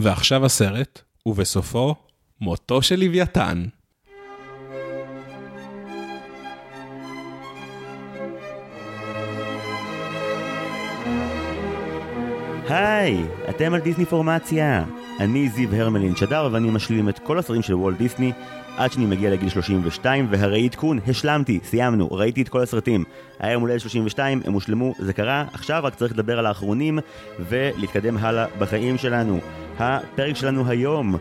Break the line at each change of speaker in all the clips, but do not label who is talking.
ועכשיו הסרט, ובסופו, מותו של לוויתן.
היי, אתם על דיסני פורמציה. אני זיו הרמלין שדר ואני משלים את כל הסרטים של וולט דיסני עד שאני מגיע לגיל 32 והרי עדכון, השלמתי, סיימנו, ראיתי את כל הסרטים. היה יום הולדת 32, הם הושלמו, זה קרה, עכשיו רק צריך לדבר על האחרונים ולהתקדם הלאה בחיים שלנו. הפרק שלנו היום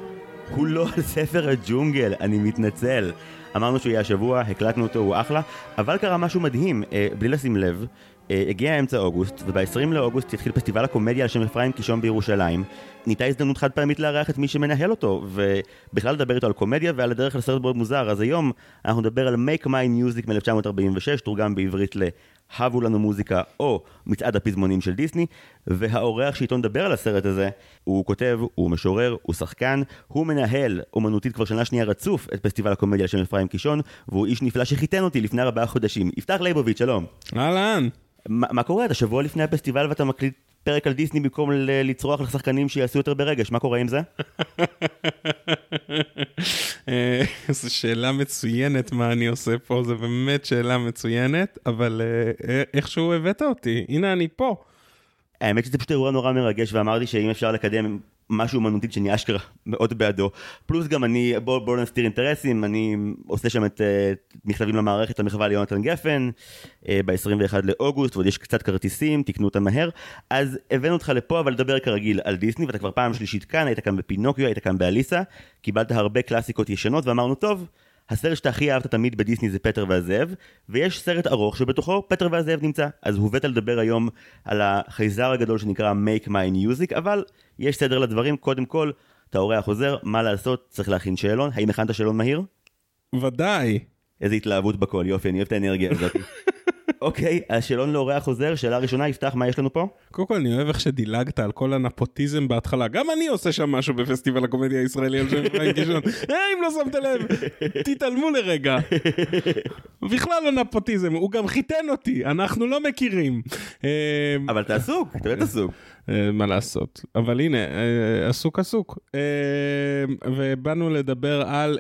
הוא לא על ספר הג'ונגל, אני מתנצל. אמרנו שהוא יהיה השבוע, הקלטנו אותו, הוא אחלה, אבל קרה משהו מדהים, אה, בלי לשים לב. אה, הגיע אמצע אוגוסט, וב-20 לאוגוסט יתחיל פסטיבל הקומדיה על שם אפרים קישון בירושלים. ניתה הזדמנות חד פעמית לארח את מי שמנהל אותו, ובכלל לדבר איתו על קומדיה ועל הדרך לסרט מאוד מוזר. אז היום אנחנו נדבר על Make My Music מ-1946, תורגם בעברית ל"הבו לנו מוזיקה" או מצעד הפזמונים של דיסני, והאורח שאיתו נדבר על הסרט הזה, הוא כותב, הוא משורר, הוא שחקן, הוא מנהל אומנותית כבר שנה שנייה רצוף את פסטיבל הקומדיה שם אפרים קישון, והוא איש נפלא שחיתן אותי לפני ארבעה חודשים. יפתח ליבוביץ', שלום.
אהלן.
מה, מה קורה? אתה שבוע לפני הפסטיבל ואתה מקליט פרק על דיסני במקום לצרוח לשחקנים שיעשו יותר ברגש, מה קורה עם זה?
אה, זו שאלה מצוינת מה אני עושה פה, זו באמת שאלה מצוינת, אבל אה, איכשהו הבאת אותי, הנה אני פה.
האמת שזה פשוט אירוע נורא מרגש ואמרתי שאם אפשר לקדם משהו אמנותית שאני אשכרה מאוד בעדו. פלוס גם אני, בואו בוא נסתיר אינטרסים, אני עושה שם את uh, מכתבים למערכת המחווה ליונתן גפן uh, ב-21 לאוגוסט, ועוד יש קצת כרטיסים, תקנו אותם מהר. אז הבאנו אותך לפה, אבל לדבר כרגיל על דיסני, ואתה כבר פעם שלישית כאן, היית כאן בפינוקיו, היית כאן באליסה, קיבלת הרבה קלאסיקות ישנות, ואמרנו, טוב, הסרט שאתה הכי אהבת תמיד בדיסני זה פטר והזאב, ויש סרט ארוך שבתוכו פטר והזאב נמצא. אז הובאת לדבר היום על החייזר הגדול שנקרא Make My Music, אבל יש סדר לדברים, קודם כל, אתה אורח חוזר, מה לעשות, צריך להכין שאלון. האם הכנת שאלון מהיר?
ודאי.
איזה התלהבות בקול, יופי, אני אוהב את האנרגיה הזאת. אוקיי, השאלון לאורח חוזר, שאלה ראשונה, יפתח, מה יש לנו פה?
קודם כל, אני אוהב איך שדילגת על כל הנפוטיזם בהתחלה. גם אני עושה שם משהו בפסטיבל הקומדיה הישראלי על שם חיים קישון. היי, אם לא שמת לב, תתעלמו לרגע. בכלל לא נפוטיזם, הוא גם חיתן אותי, אנחנו לא מכירים.
אבל אתה עסוק, אתה באמת עסוק.
מה לעשות, אבל הנה, עסוק עסוק. ובאנו לדבר על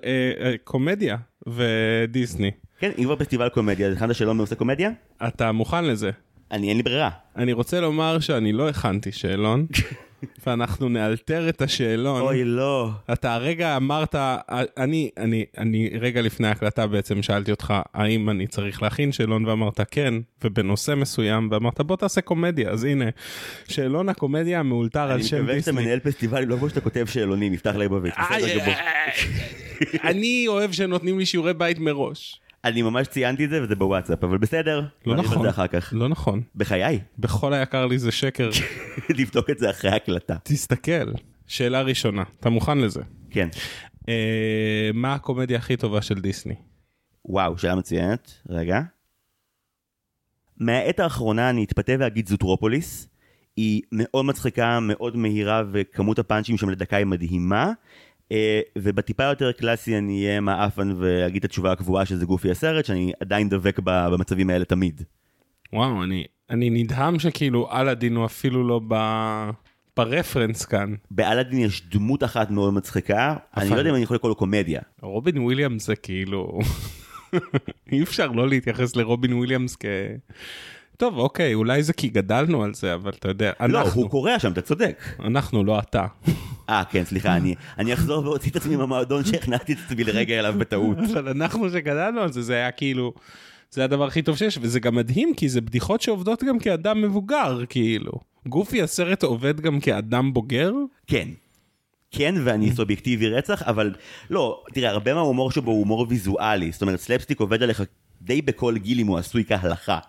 קומדיה ודיסני.
כן, אם כבר פסטיבל קומדיה, הכנת שלא מעושה קומדיה?
אתה מוכן לזה?
אני, אין לי ברירה.
אני רוצה לומר שאני לא הכנתי שאלון, ואנחנו נאלתר את השאלון.
אוי, לא.
אתה הרגע אמרת, אני, אני, אני רגע לפני ההקלטה בעצם שאלתי אותך, האם אני צריך להכין שאלון, ואמרת כן, ובנושא מסוים, ואמרת בוא תעשה קומדיה, אז הנה, שאלון הקומדיה המאולתר על שם דיסני.
אני מקווה שאתה מנהל פסטיבלים, לא כמו שאתה כותב שאלונים, יפתח ליבוביץ', בסדר גמור.
אני אוהב שנותנים לי שיעורי בית מראש.
אני ממש ציינתי את זה וזה בוואטסאפ, אבל בסדר.
לא נכון.
זה אחר כך.
לא נכון.
בחיי.
בכל היקר לי זה שקר.
לבדוק את זה אחרי הקלטה.
תסתכל. שאלה ראשונה, אתה מוכן לזה?
כן.
אה, מה הקומדיה הכי טובה של דיסני?
וואו, שאלה מצוינת. רגע. מהעת האחרונה אני אתפתה ואגיד זוטרופוליס. היא מאוד מצחיקה, מאוד מהירה, וכמות הפאנצ'ים שם לדקה היא מדהימה. Uh, ובטיפה יותר קלאסי אני אהיה מעפן ואגיד את התשובה הקבועה שזה גופי הסרט, שאני עדיין דבק במצבים האלה תמיד.
וואו, אני, אני נדהם שכאילו אלאדין הוא אפילו לא ב... ברפרנס כאן.
באלאדין יש דמות אחת מאוד מצחיקה, אני לא יודע אם אני יכול לקרוא לו קומדיה.
רובין וויליאמס זה כאילו... אי אפשר לא להתייחס לרובין וויליאמס כ... טוב, אוקיי, אולי זה כי גדלנו על זה, אבל אתה יודע,
לא, אנחנו... הוא קורא שם, אתה צודק.
אנחנו, לא אתה.
אה, כן, סליחה, אני, אני אחזור ואוציא את עצמי מהמועדון שהכנסתי את עצמי לרגע אליו בטעות.
אבל אנחנו שגדלנו על זה, זה היה כאילו, זה הדבר הכי טוב שיש, וזה גם מדהים, כי זה בדיחות שעובדות גם כאדם מבוגר, כאילו. גופי הסרט עובד גם כאדם בוגר?
כן. כן, ואני סובייקטיבי רצח, אבל לא, תראה, הרבה מההומור שבו הוא הומור ויזואלי, זאת אומרת, סלפסטיק עובד עליך די בכל גיל אם הוא עשוי כהלכה.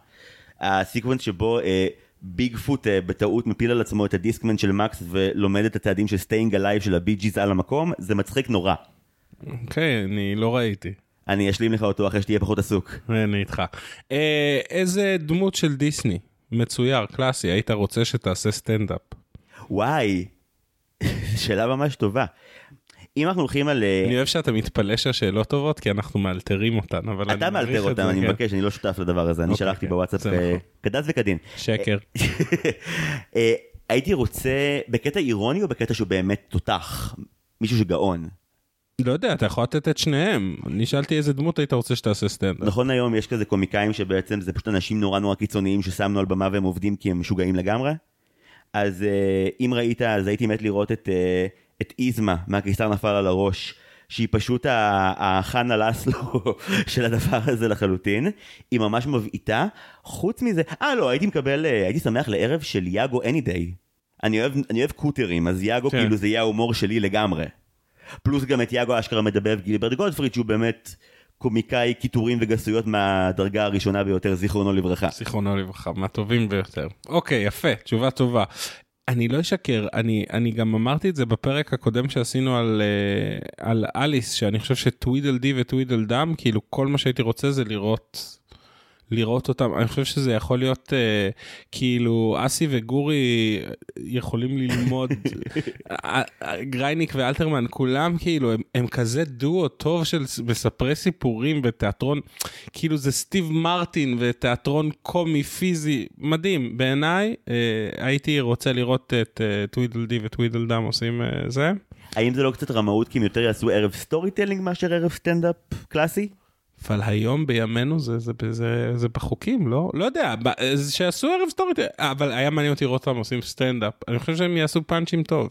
ה sequence שבו אה, ביג פוט אה, בטעות מפיל על עצמו את הדיסקמן של מקס ולומד את הצעדים של Staying Alive של הבי ג'יז על המקום, זה מצחיק נורא.
אוקיי, okay, אני לא ראיתי.
אני אשלים לך אותו אחרי שתהיה פחות עסוק.
אני איתך. אה, איזה דמות של דיסני, מצויר, קלאסי, היית רוצה שתעשה סטנדאפ?
וואי, שאלה ממש טובה. אם אנחנו הולכים על...
אני אוהב שאתה מתפלא שהשאלות טובות, כי אנחנו מאלתרים אותן, אבל
אתה מאלתר אותן, אני כן. מבקש, אני לא שותף לדבר הזה, אני
אוקיי,
שלחתי
כן,
בוואטסאפ
זה נכון.
כדס וכדין.
שקר.
אה, הייתי רוצה בקטע אירוני או בקטע שהוא באמת תותח? מישהו שגאון.
לא יודע, אתה יכול לתת את שניהם. אני שאלתי איזה דמות היית רוצה שתעשה סטנדאפ.
נכון היום יש כזה קומיקאים שבעצם זה פשוט אנשים נורא נורא קיצוניים ששמנו על במה והם עובדים כי הם משוגעים לגמרי. אז אה, אם ראית אז הייתי מת לראות את, אה, את איזמה מהקיסר נפל על הראש. שהיא פשוט החנה לסלו של הדבר הזה לחלוטין, היא ממש מבעיטה. חוץ מזה, אה לא, הייתי מקבל, אה, הייתי שמח לערב של יאגו day. אני אוהב, אני אוהב קוטרים, אז יאגו
כן.
כאילו זה יהיה ההומור שלי לגמרי. פלוס גם את יאגו אשכרה מדבב גילברד גולדפריד שהוא באמת קומיקאי קיטורים וגסויות מהדרגה הראשונה ביותר, זיכרונו לברכה.
זיכרונו לברכה, מהטובים ביותר. אוקיי, יפה, תשובה טובה. אני לא אשקר, אני, אני גם אמרתי את זה בפרק הקודם שעשינו על, אה, על אליס, שאני חושב שטווידל די וטווידל דם, כאילו כל מה שהייתי רוצה זה לראות, לראות אותם. אני חושב שזה יכול להיות, אה, כאילו, אסי וגורי יכולים ללמוד, אה, אה, גרייניק ואלתרמן, כולם כאילו, הם, הם כזה דואו טוב של מספרי סיפורים ותיאטרון, כאילו זה סטיב מרטין ותיאטרון קומי פיזי, מדהים. בעיניי, אה, הייתי רוצה לראות את אה, טווידל די וטווידל דם עושים אה, זה.
האם זה לא קצת רמאות כי הם יותר יעשו ערב storytelling מאשר ערב סטנדאפ קלאסי?
אבל היום בימינו זה, זה, זה, זה, בחוקים, לא? לא יודע, שיעשו ערב story, אבל היה מעניין אותי לראות אותם עושים סטנדאפ. אני חושב שהם יעשו פאנצ'ים טוב.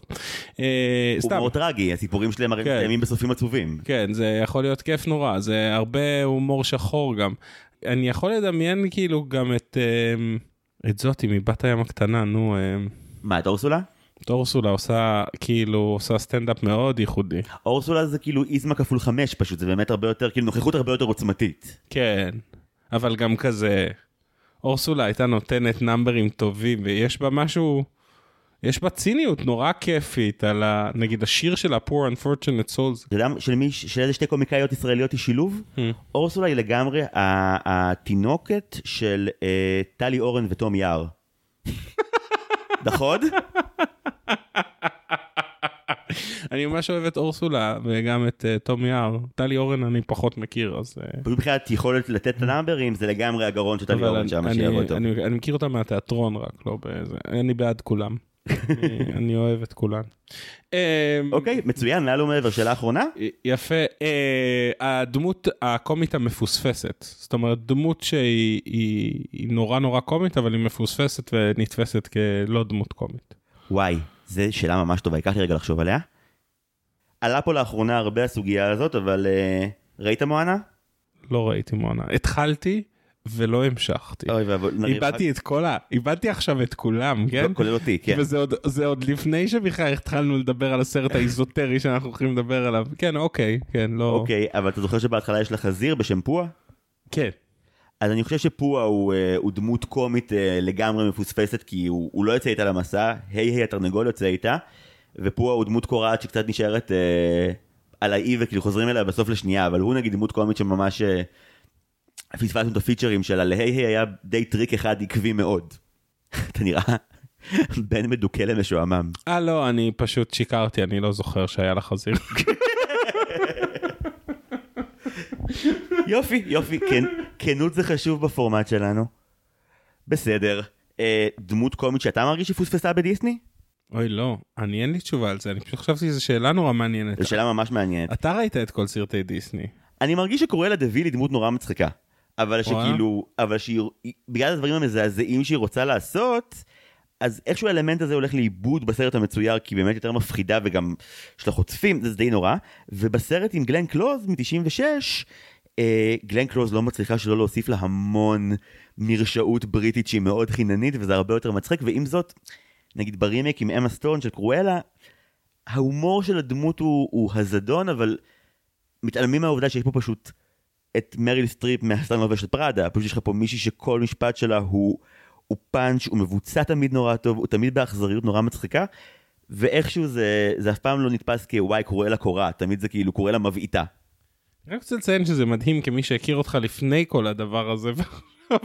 אה, סתם,
הומור טרגי, הסיפורים שלהם הרי
כן.
מסתיימים בסופים עצובים.
כן, זה יכול להיות כיף נורא, זה הרבה הומור שחור גם. אני יכול לדמיין כאילו גם את, אה, את זאתי מבת הים הקטנה, נו, אה,
מה, את אורסולה?
אורסולה עושה כאילו עושה סטנדאפ מאוד ייחודי.
אורסולה זה כאילו איזמה כפול חמש פשוט, זה באמת הרבה יותר, כאילו נוכחות הרבה יותר עוצמתית.
כן, אבל גם כזה, אורסולה הייתה נותנת נאמברים טובים ויש בה משהו, יש בה ציניות נורא כיפית על ה... נגיד השיר של ה-poor unfortunate souls.
אתה יודע של מי, של איזה שתי קומיקאיות ישראליות היא שילוב?
Hmm.
אורסולה היא לגמרי התינוקת של אה, טלי אורן ותום יער. נכון?
אני ממש אוהב את אורסולה וגם את uh, תום יער. טלי אורן אני פחות מכיר אז...
פשוט מבחינת יכולת לתת את הנאמברים זה לגמרי הגרון של טלי אורן שם, שיעבוד טוב.
אני, מכיר אותה מהתיאטרון רק לא בזה. אני בעד כולם. אני, אוהב את כולן. אמ,
אוקיי, מצוין, מעל ומעבר, שאלה אחרונה?
יפה, אה, הדמות הקומית המפוספסת, זאת אומרת דמות שהיא היא, היא נורא נורא קומית אבל היא מפוספסת ונתפסת כלא דמות קומית.
וואי, זו שאלה ממש טובה, ייקח לי רגע לחשוב עליה. עלה פה לאחרונה הרבה הסוגיה הזאת, אבל אה, ראית מואנה?
לא ראיתי מונה, התחלתי ולא המשכתי.
אוי ואבוי,
איבדתי את כל ה... איבדתי עכשיו את כולם, כן?
כולל אותי, כן.
וזה עוד, עוד לפני שבכלל התחלנו לדבר על הסרט האיזוטרי שאנחנו הולכים לדבר עליו. כן, אוקיי, כן, לא...
אוקיי, אבל אתה זוכר שבהתחלה יש לך חזיר בשם פועה?
כן.
אז אני חושב שפועה הוא, אה, הוא דמות קומית אה, לגמרי מפוספסת, כי הוא, הוא לא יוצא איתה למסע, היי היי התרנגול יוצא איתה, ופועה הוא דמות קורעת שקצת נשארת אה, על האי וכאילו חוזרים אליה בסוף לשנייה, אבל הוא נגיד דמות קומית שממש אה, פספסנו את הפיצ'רים שלה, להי היי היה די טריק אחד עקבי מאוד. אתה נראה בין מדוכא למשועמם.
אה, לא, אני פשוט שיקרתי, אני לא זוכר שהיה לה חזיר.
יופי, יופי, כן, כנות זה חשוב בפורמט שלנו. בסדר. אה, דמות קומית שאתה מרגיש שפוספסה בדיסני?
אוי, לא, אני אין לי תשובה על זה, אני פשוט חשבתי שזו שאלה נורא מעניינת.
זו שאלה ממש מעניינת.
אתה ראית את כל סרטי דיסני.
אני מרגיש שקורלה דוויל היא דמות נורא מצחיקה. אבל שכאילו, אבל שהיא, בגלל הדברים המזעזעים שהיא רוצה לעשות, אז איכשהו האלמנט הזה הולך לאיבוד בסרט המצויר, כי באמת יותר מפחידה וגם יש לה חוטפים, זה די נורא. ובסרט עם גלן קלוז מ-96, אה, גלן קלוז לא מצליחה שלא להוסיף לה המון מרשעות בריטית שהיא מאוד חיננית, וזה הרבה יותר מצחיק, ועם זאת, נגיד ברימייק עם אמה סטון של קרואלה, ההומור של הדמות הוא, הוא הזדון, אבל מתעלמים מהעובדה שיש פה פשוט את מריל סטריפ לובשת פראדה, פשוט יש לך פה מישהי שכל משפט שלה הוא, הוא פאנץ', הוא מבוצע תמיד נורא טוב, הוא תמיד באכזריות נורא מצחיקה, ואיכשהו זה, זה אף פעם לא נתפס כוואי קורלה קורעת, תמיד זה כאילו קורלה מבעיטה.
אני רק רוצה לציין שזה מדהים כמי שהכיר אותך לפני כל הדבר הזה,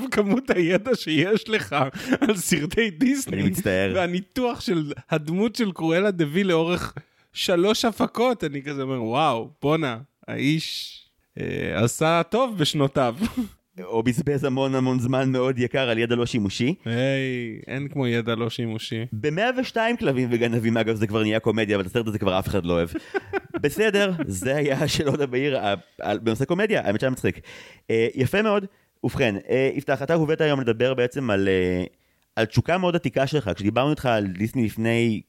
וכמות הידע שיש לך על סרטי דיסני.
אני מצטער.
והניתוח של הדמות של קרואלה דווי לאורך שלוש הפקות, אני כזה אומר, וואו, בואנה, האיש אה, עשה טוב בשנותיו.
או בזבז המון המון זמן מאוד יקר על ידע לא שימושי.
היי, אין כמו ידע לא שימושי.
ב-102 כלבים וגנבים, אגב, זה כבר נהיה קומדיה, אבל את הסרט הזה כבר אף אחד לא אוהב. בסדר, זה היה של הודה בעיר ה- על- בנושא קומדיה, האמת שהיה מצחיק. אה, יפה מאוד. ובכן, אה, יפתח, אתה הובאת היום לדבר בעצם על, אה, על תשוקה מאוד עתיקה שלך. כשדיברנו איתך על דיסני לפני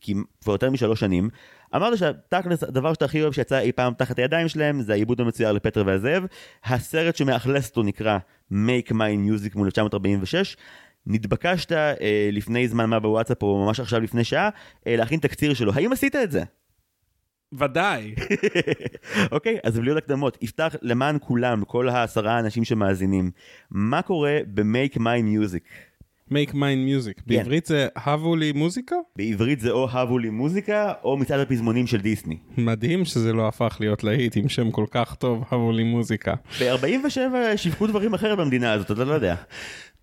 כבר יותר משלוש שנים, אמרת שתכלס הדבר שאתה הכי אוהב שיצא אי פעם תחת הידיים שלהם זה העיבוד המצויר לפטר והזאב. הסרט שמאכלס אותו נקרא Make My Music מ-1946. נתבקשת אה, לפני זמן מה בוואטסאפ או ממש עכשיו לפני שעה אה, להכין תקציר שלו. האם עשית את זה?
ודאי.
אוקיי, אז בלי עוד הקדמות, יפתח למען כולם, כל העשרה האנשים שמאזינים, מה קורה ב-Make My Music?
Make mine music. בעברית זה הבו לי מוזיקה?
בעברית זה או הבו לי מוזיקה, או מצעד הפזמונים של דיסני.
מדהים שזה לא הפך להיות להיט עם שם כל כך טוב, הבו לי מוזיקה.
ב-47 שיווקו דברים אחרת במדינה הזאת, אתה לא יודע.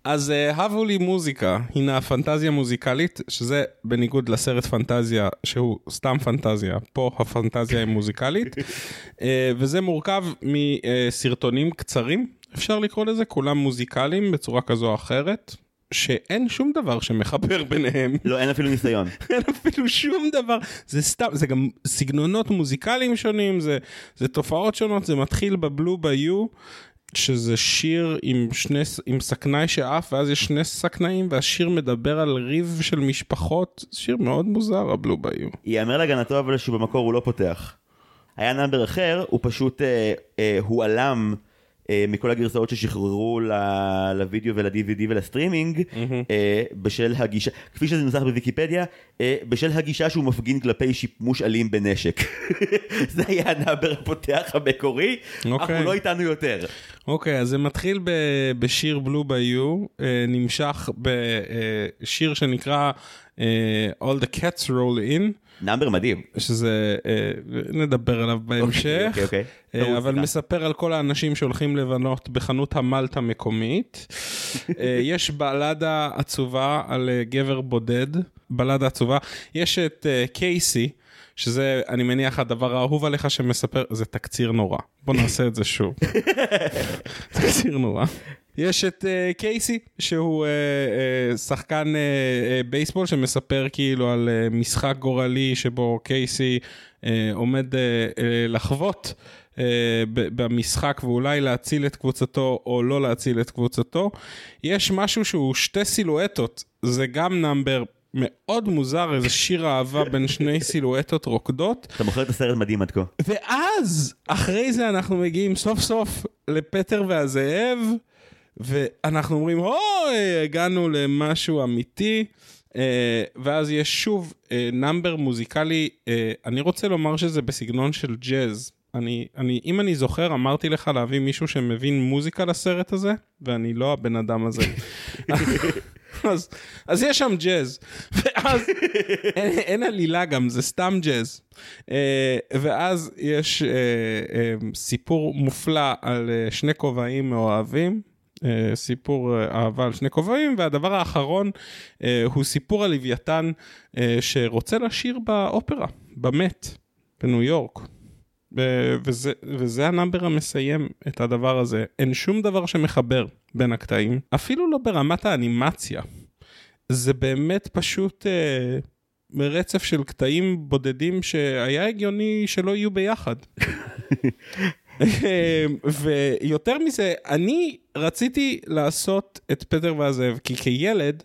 אז הבו לי מוזיקה הינה פנטזיה מוזיקלית, שזה בניגוד לסרט פנטזיה שהוא סתם פנטזיה, פה הפנטזיה היא מוזיקלית, uh, וזה מורכב מסרטונים קצרים, אפשר לקרוא לזה, כולם מוזיקליים בצורה כזו או אחרת, שאין שום דבר שמחבר ביניהם.
לא, אין אפילו ניסיון.
אין אפילו שום דבר, זה סתם, זה גם סגנונות מוזיקליים שונים, זה, זה תופעות שונות, זה מתחיל ב Blue Bayou, שזה שיר עם שני, עם שקנאי שעף, ואז יש שני שקנאים, והשיר מדבר על ריב של משפחות, שיר מאוד מוזר ה Blue Bayou.
ייאמר להגנתו אבל שבמקור הוא לא פותח. היה number אחר, הוא פשוט אה, אה, הועלם מכל הגרסאות ששחררו לוידאו ול-DVD ולסטרימינג, אה, בשל הגישה, כפי שזה נוסח בוויקיפדיה, אה, בשל הגישה שהוא מפגין כלפי שימוש אלים בנשק. זה היה ה number הפותח המקורי, אך
אוקיי.
הוא לא איתנו יותר.
אוקיי, אז זה מתחיל בשיר Blue Bayou, אה, נמשך בשיר שנקרא אה, All the Cats Join In.
number מדהים.
שזה, אה, נדבר עליו בהמשך,
אוקיי, אוקיי.
אה, אבל. מספר על כל האנשים שהולכים לבלות בחנות המאלט המקומית. אה, יש בלדה עצובה על גבר בודד, בלדה עצובה. יש את קייסי, שזה, אני מניח, הדבר האהוב עליך שמספר, זה תקציר נורא. בוא נעשה את זה שוב. תקציר נורא. יש את uh, קייסי שהוא uh, uh, שחקן uh, uh, בייסבול שמספר כאילו על uh, משחק גורלי שבו קייסי uh, עומד uh, uh, לחוות uh, במשחק ואולי להציל את קבוצתו או לא להציל את קבוצתו. יש משהו שהוא שתי סילואטות, זה גם נאמבר מאוד מוזר, איזה שיר אהבה בין שני סילואטות רוקדות.
אתה מוכר את הסרט מדהים עד כה.
ואז, אחרי זה אנחנו מגיעים סוף סוף לפטר והזאב, ואנחנו אומרים, אוי, הגענו למשהו אמיתי. Uh, ואז יש שוב uh, נאמבר מוזיקלי, uh, אני רוצה לומר שזה בסגנון של ג'אז. אני, אני, אם אני זוכר, אמרתי לך להביא מישהו שמבין מוזיקה לסרט הזה, ואני לא הבן אדם הזה. אז, אז יש שם ג'אז, ואז אין, אין עלילה גם, זה סתם ג'אז. Uh, ואז יש uh, uh, סיפור מופלא על uh, שני כובעים מאוהבים. Uh, סיפור uh, אהבה על שני כובעים, והדבר האחרון uh, הוא סיפור על לוויתן אה, שרוצה לשיר באופרה, ב Met, בניו יורק. וזה, וזה הנאמבר המסיים את הדבר הזה. אין שום דבר שמחבר בין הקטעים, אפילו לא ברמת האנימציה. זה באמת פשוט אה, רצף של קטעים בודדים שהיה הגיוני שלא יהיו ביחד. אה, ויותר מזה, אני רציתי לעשות את פטר והזאב, כי כילד,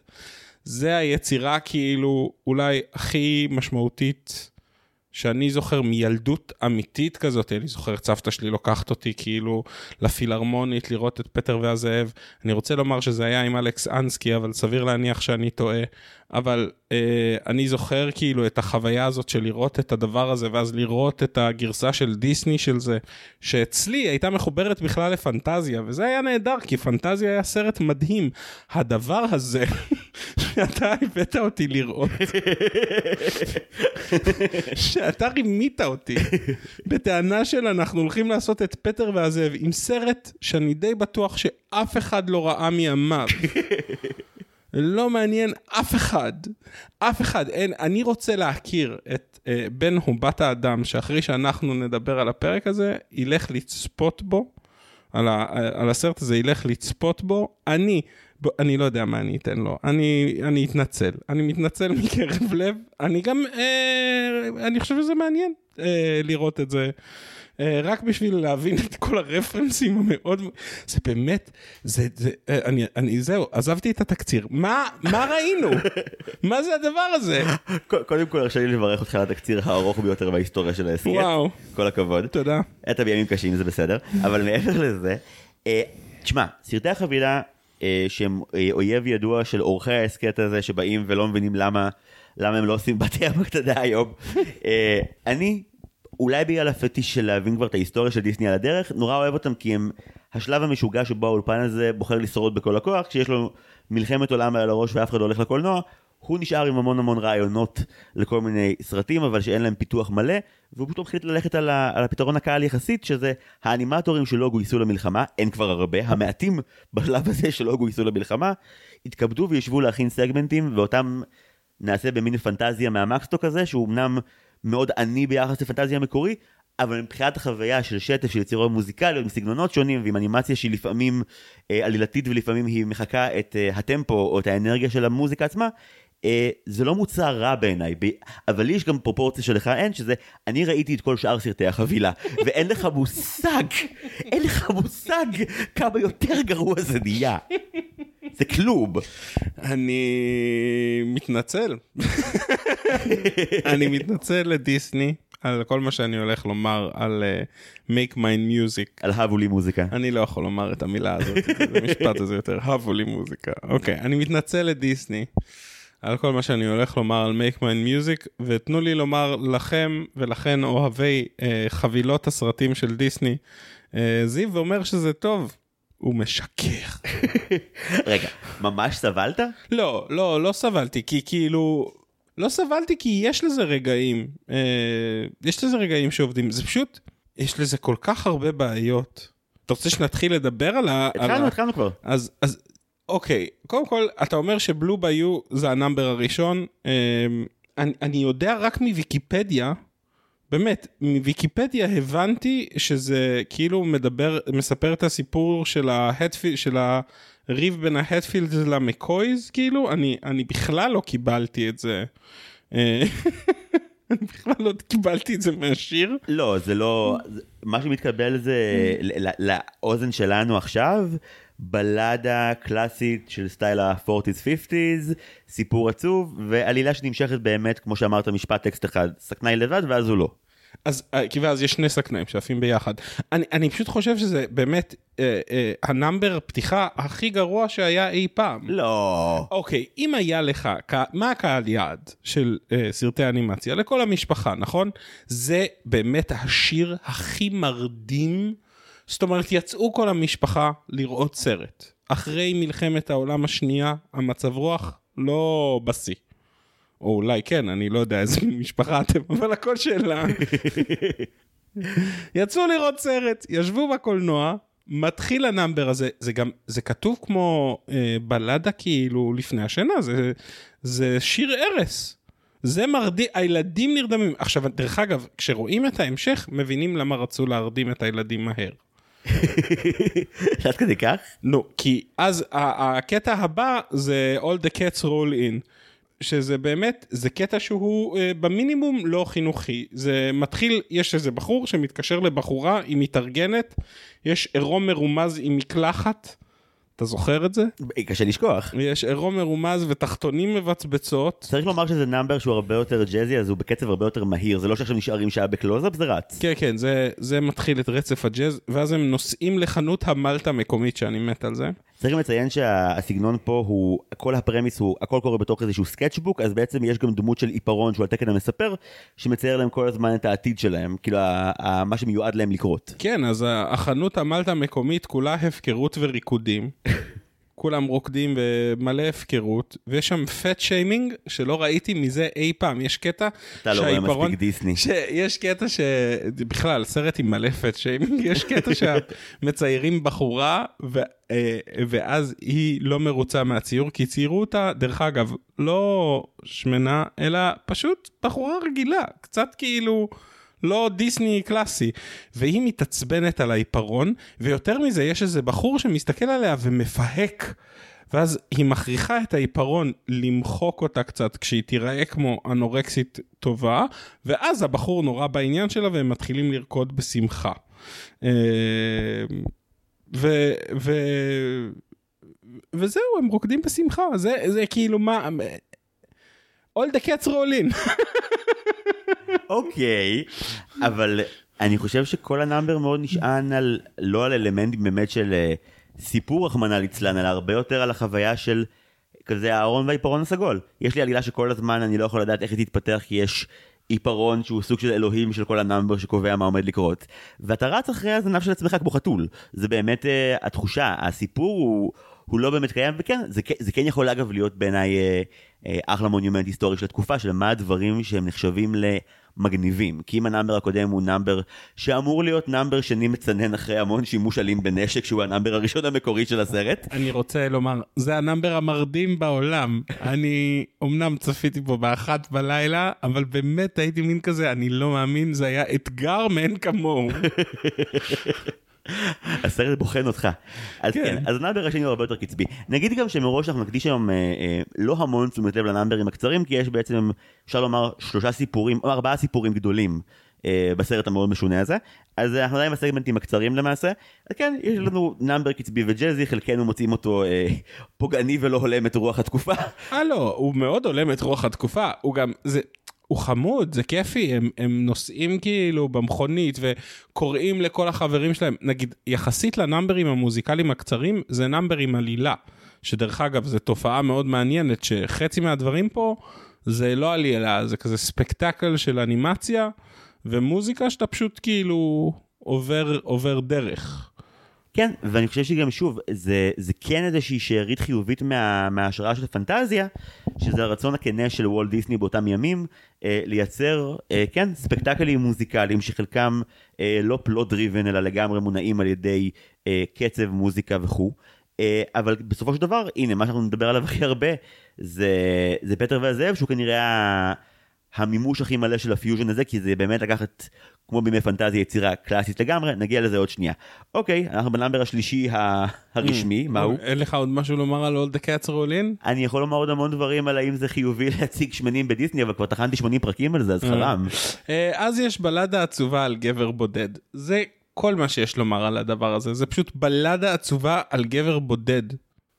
זה היצירה כאילו אולי הכי משמעותית שאני זוכר מילדות אמיתית כזאת, אני זוכר את סבתא שלי לוקחת אותי כאילו לפילהרמונית לראות את פטר והזאב. אני רוצה לומר שזה היה עם אלכס אנסקי, אבל סביר להניח שאני טועה. אבל אה, אני זוכר כאילו את החוויה הזאת של לראות את הדבר הזה, ואז לראות את הגרסה של דיסני של זה, שאצלי הייתה מחוברת בכלל לפנטזיה, וזה היה נהדר, כי פנטזיה היה סרט מדהים. הדבר הזה, שאתה הבאת אותי לראות, שאתה רימית אותי בטענה של אנחנו הולכים לעשות את פטר והזאב עם סרט שאני די בטוח שאף אחד לא ראה מימיו. לא מעניין אף אחד, אף אחד, אין, אני רוצה להכיר את אה, בן או בת האדם שאחרי שאנחנו נדבר על הפרק הזה, ילך לצפות בו. על, ה, על הסרט הזה ילך לצפות בו, אני, ב, אני לא יודע מה אני אתן לו, אני, אני אתנצל, אני מתנצל מקרב לב, אני גם, אה, אני חושב שזה מעניין אה, לראות את זה. אה, רק בשביל להבין את כל הרפרנסים המאוד, זה באמת, זה, זה, אה, אני, אני, זהו, עזבתי את התקציר, מה, מה ראינו? מה זה הדבר הזה?
קודם כל הרשה לי לברך אותך על התקציר הארוך ביותר בהיסטוריה של ההסכת.
וואו.
כל הכבוד.
תודה.
אתה בימים קשים זה בסדר, אבל מעבר לזה, אה, תשמע, סרטי החבילה שהם אויב ידוע של עורכי ההסכת הזה שבאים ולא מבינים למה. למה הם לא עושים בתי המקטדה היום. אני אולי בגלל הפטיש של להבין כבר את ההיסטוריה של דיסני על הדרך, נורא אוהב אותם כי הם השלב המשוגע שבו האולפן הזה בוחר לשרוד בכל הכוח, כשיש לו מלחמת עולם על הראש ואף אחד לא הולך לקולנוע, הוא נשאר עם המון המון רעיונות לכל מיני סרטים, אבל שאין להם פיתוח מלא, והוא פתאום החליט ללכת על, ה, על הפתרון הקהל יחסית, שזה האנימטורים שלא גויסו למלחמה, אין כבר הרבה, המעטים בשלב הזה שלא גויסו למלחמה, התכבדו וישבו להכין סגמנטים, ואותם נעשה במין פנטזיה מהמקסטוק הזה, שהוא אמנם מאוד עני ביחס לפנטזיה המקורי, אבל מבחינת החוויה של שטף של יצירות מוזיקליות עם סגנונות שונים ועם אנימציה שהיא לפעמים אה, עלילתית ולפעמים היא מחקה את אה, הטמפו או את האנרגיה של המוזיקה עצמה, אה, זה לא מוצר רע בעיניי, ב... אבל יש גם פרופורציה שלך אין, שזה אני ראיתי את כל שאר סרטי החבילה, ואין לך מושג, אין לך מושג כמה יותר גרוע זה נהיה. זה כלום.
אני מתנצל. אני מתנצל לדיסני על כל מה שאני הולך לומר על uh, make my music.
על הבו לי מוזיקה.
אני לא יכול לומר את המילה הזאת, את המשפט הזה יותר, הבו לי מוזיקה. אוקיי, אני מתנצל לדיסני. על כל מה שאני הולך לומר על make my music, ותנו לי לומר לכם ולכן אוהבי uh, חבילות הסרטים של דיסני, uh, זיו אומר שזה טוב. הוא משקר.
רגע, ממש סבלת?
לא, לא, לא סבלתי, כי כאילו, לא סבלתי כי יש לזה רגעים, אה, יש לזה רגעים שעובדים, זה פשוט, יש לזה כל כך הרבה בעיות. אתה רוצה שנתחיל לדבר על ה...
התחלנו, התחלנו כבר.
אז, אז, אוקיי, קודם כל, אתה אומר ש Blue Bayou זה הנאמבר הראשון, אה, אני, אני יודע רק מוויקיפדיה, באמת, מוויקיפדיה הבנתי שזה כאילו מדבר, מספר את הסיפור של ההטפילד, של הריב בין ההטפילד למקוי'ז, כאילו, אני, אני בכלל לא קיבלתי את זה. אה, אני בכלל לא קיבלתי את זה מהשיר.
לא, זה לא, מה שמתקבל זה לאוזן שלנו עכשיו, בלדה קלאסית של style ה-40's 50's, סיפור עצוב, ועלילה שנמשכת באמת, כמו שאמרת, משפט טקסט אחד, שקנאי לבד ואז הוא לא.
אז אה, כי ואז יש שני שקנאים שעפים ביחד. אני, אני פשוט חושב שזה באמת אה, אה, הנאמבר פתיחה הכי גרוע שהיה אי פעם.
לא.
אוקיי, אם היה לך, מה הקהל יעד של אה, סרטי אנימציה? לכל המשפחה, נכון? זה באמת השיר הכי מרדים. זאת אומרת, יצאו כל המשפחה לראות סרט. אחרי מלחמת העולם השנייה, המצב רוח לא בשיא. או אולי כן, אני לא יודע איזה משפחה אתם, אבל הכל שאלה. יצאו לראות סרט, ישבו בקולנוע, מתחיל הנאמבר הזה, זה גם, זה כתוב כמו אה, בלדה כאילו לפני השינה, זה, זה שיר ערש. זה מרדים, הילדים נרדמים. עכשיו, דרך אגב, כשרואים את ההמשך, מבינים למה רצו להרדים את הילדים מהר.
עד כדי כך?
נו, כי אז הקטע הבא זה All the cats roll in. שזה באמת, זה קטע שהוא אה, במינימום לא חינוכי. זה מתחיל, יש איזה בחור שמתקשר לבחורה, היא מתארגנת, יש עירום מרומז עם מקלחת. אתה זוכר את זה?
קשה לשכוח.
יש עירום מרומז ותחתונים מבצבצות.
צריך לומר שזה נאמבר שהוא הרבה יותר ג'אזי, אז הוא בקצב הרבה יותר מהיר, זה לא שעכשיו נשארים שעה בקלוזאפ, זה רץ.
כן, כן, זה, זה מתחיל את רצף הג'אז, ואז הם נוסעים לחנות ה malt המקומית שאני מת על זה.
צריך גם לציין שהסגנון פה הוא, כל ה premise הוא, הכל קורה בתוך איזשהו sketchbook, אז בעצם יש גם דמות של עיפרון שהוא על תקן המספר, שמצייר להם כל הזמן את העתיד שלהם, כאילו מה שמיועד להם לקרות.
כן, אז החנות המלטה המקומית כולה הפקרות וריקודים. כולם רוקדים ומלא הפקרות, ויש שם פט שיימינג שלא ראיתי מזה אי פעם. יש קטע
אתה לא רואה מספיק דיסני.
יש קטע שבכלל, סרט עם מלא פט שיימינג, יש קטע שמציירים בחורה, ו... אה, ואז היא לא מרוצה מהציור, כי ציירו אותה, דרך אגב, לא שמנה, אלא פשוט בחורה רגילה, קצת כאילו... לא דיסני קלאסי. והיא מתעצבנת על העיפרון, ויותר מזה, יש איזה בחור שמסתכל עליה ומפהק. ואז היא מכריחה את העיפרון למחוק אותה קצת כשהיא תיראה כמו אנורקסית טובה, ואז הבחור נורא בעניין שלה והם מתחילים לרקוד בשמחה. אה, ו... ו... וזהו, הם רוקדים בשמחה, זה, זה כאילו מה... all the cats roll in.
אוקיי, אבל אני חושב שכל הנאמבר מאוד נשען על, לא על אלמנטים באמת של אה, סיפור רחמנא ליצלן, אלא הרבה יותר על החוויה של כזה אהרון והעיפרון הסגול. יש לי עלילה שכל הזמן אני לא יכול לדעת איך היא תתפתח כי יש עיפרון שהוא סוג של אלוהים של כל הנאמבר שקובע מה עומד לקרות. ואתה רץ אחרי הזנב של עצמך כמו חתול. זה באמת אה, התחושה, הסיפור הוא, הוא לא באמת קיים, וכן, זה, זה כן יכול אגב להיות בעיניי אה, אחלה מונומנט היסטורי של התקופה, של מה הדברים שהם נחשבים למגניבים. כי אם הנאמבר הקודם הוא נאמבר שאמור להיות נאמבר שני מצנן אחרי המון שימוש אלים בנשק, שהוא הנאמבר הראשון המקורי של הסרט.
אני רוצה לומר, זה הנאמבר המרדים בעולם. אני אמנם צפיתי בו באחת בלילה, אבל באמת הייתי מין כזה, אני לא מאמין, זה היה אתגר מאין כמוהו.
הסרט בוחן אותך. אז
כן.
כן, אז הנאמבר השני הוא הרבה יותר קצבי. נגיד גם שמראש אנחנו נקדיש היום אה, אה, לא המון תשומת לב לנאמברים הקצרים, כי יש בעצם, אפשר לומר, שלושה סיפורים, או ארבעה סיפורים גדולים. אה, בסרט המאוד משונה הזה, אז אנחנו עדיין בסגמנטים הקצרים למעשה, אז כן, יש לנו נאמבר קצבי וג'אזי, חלקנו מוצאים אותו אה, פוגעני ולא הולם את רוח התקופה.
אה לא, הוא מאוד הולם את רוח התקופה, הוא גם, זה, הוא חמוד, זה כיפי, הם, הם נוסעים כאילו במכונית וקוראים לכל החברים שלהם, נגיד, יחסית לנאמברים המוזיקליים הקצרים, זה נאמבר עם עלילה, שדרך אגב, זו תופעה מאוד מעניינת, שחצי מהדברים פה זה לא עלילה, זה כזה ספקטקל של אנימציה ומוזיקה שאתה פשוט כאילו עובר, עובר דרך.
כן, ואני חושב שגם שוב, זה, זה כן איזושהי שארית חיובית מה, מההשראה של פנטזיה, שזה הרצון הכנה של וולט דיסני באותם ימים, אה, לייצר, אה, כן, ספקטקלים מוזיקליים שחלקם אה, לא פלוט דריבן, אלא לגמרי מונעים על ידי אה, קצב, מוזיקה וכו'. אה, אבל בסופו של דבר, הנה, מה שאנחנו נדבר עליו הכי הרבה, זה, זה פטר והזאב, שהוא כנראה המימוש הכי מלא של הפיוז'ן הזה, כי זה באמת לקחת, כמו בימי פנטזיה, יצירה קלאסית לגמרי, נגיע לזה עוד שנייה. אוקיי, אנחנו בנאמבר השלישי הרשמי, מהו?
אין לך עוד משהו לומר על Cats Roll In?
אני יכול לומר עוד המון דברים על האם זה חיובי להציג שמנים בדיסני, אבל כבר טחנתי 80 פרקים על זה, אז חרם.
אה, אז יש בלדה עצובה על גבר בודד. זה כל מה שיש לומר על הדבר הזה, זה פשוט בלדה עצובה על גבר בודד.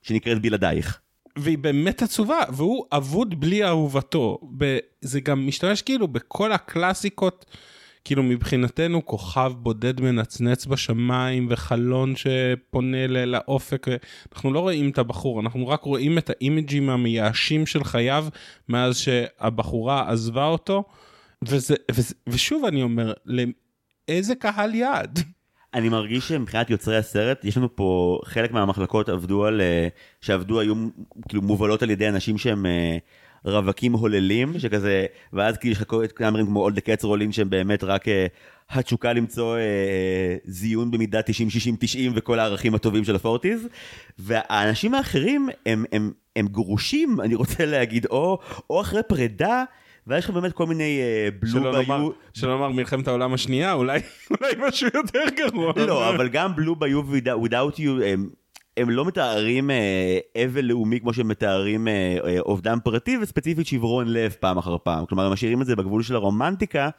שנקראת בלעדייך.
והיא באמת עצובה, והוא אבוד בלי אהובתו. זה גם משתמש כאילו בכל הקלאסיקות, כאילו מבחינתנו כוכב בודד מנצנץ בשמיים וחלון שפונה לאופק, אנחנו לא רואים את הבחור, אנחנו רק רואים את האימג'ים המייאשים של חייו מאז שהבחורה עזבה אותו. וזה, וזה, ושוב אני אומר, לאיזה קהל יעד?
אני מרגיש שמבחינת יוצרי הסרט, יש לנו פה, חלק מהמחלקות עבדו על, אה, שעבדו היו כאילו מובלות על ידי אנשים שהם אה, רווקים הוללים, שכזה, ואז כאילו יש לך כל מיני כמו אולד קץ רולין שהם באמת רק אה, התשוקה למצוא זיון במידה 90-60-90 וכל הערכים הטובים של הפורטיז, והאנשים האחרים הם, הם, הם גרושים, אני רוצה להגיד, או, או אחרי פרידה. ויש לך באמת כל מיני אה, בלו ביו...
שלא נאמר מלחמת העולם השנייה, אולי, אולי משהו יותר גרוע.
לא, אבל גם בלו ביו ו-without you הם, הם לא מתארים אה, אבל לאומי כמו שהם מתארים אה, אובדן פרטי וספציפית שברון לב פעם אחר פעם. כלומר, הם משאירים את זה בגבול של הרומנטיקה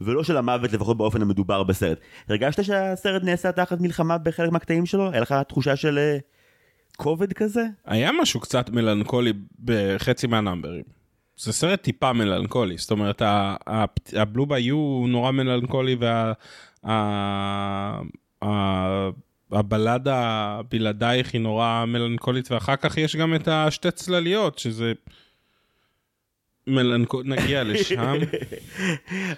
ולא של המוות לפחות באופן המדובר בסרט. הרגשת שהסרט נעשה תחת מלחמה בחלק מהקטעים שלו? היה לך תחושה של כובד כזה?
היה משהו קצת מלנכולי בחצי מהנאמברים. זה סרט טיפה מלנכולי, זאת אומרת ה- ה- הבלו ביו הוא נורא מלנכולי וה... ה- ה- הבלדה בלעדייך היא נורא מלנכולית ואחר כך יש גם את השתי צלליות שזה מלנכול... נגיע לשם,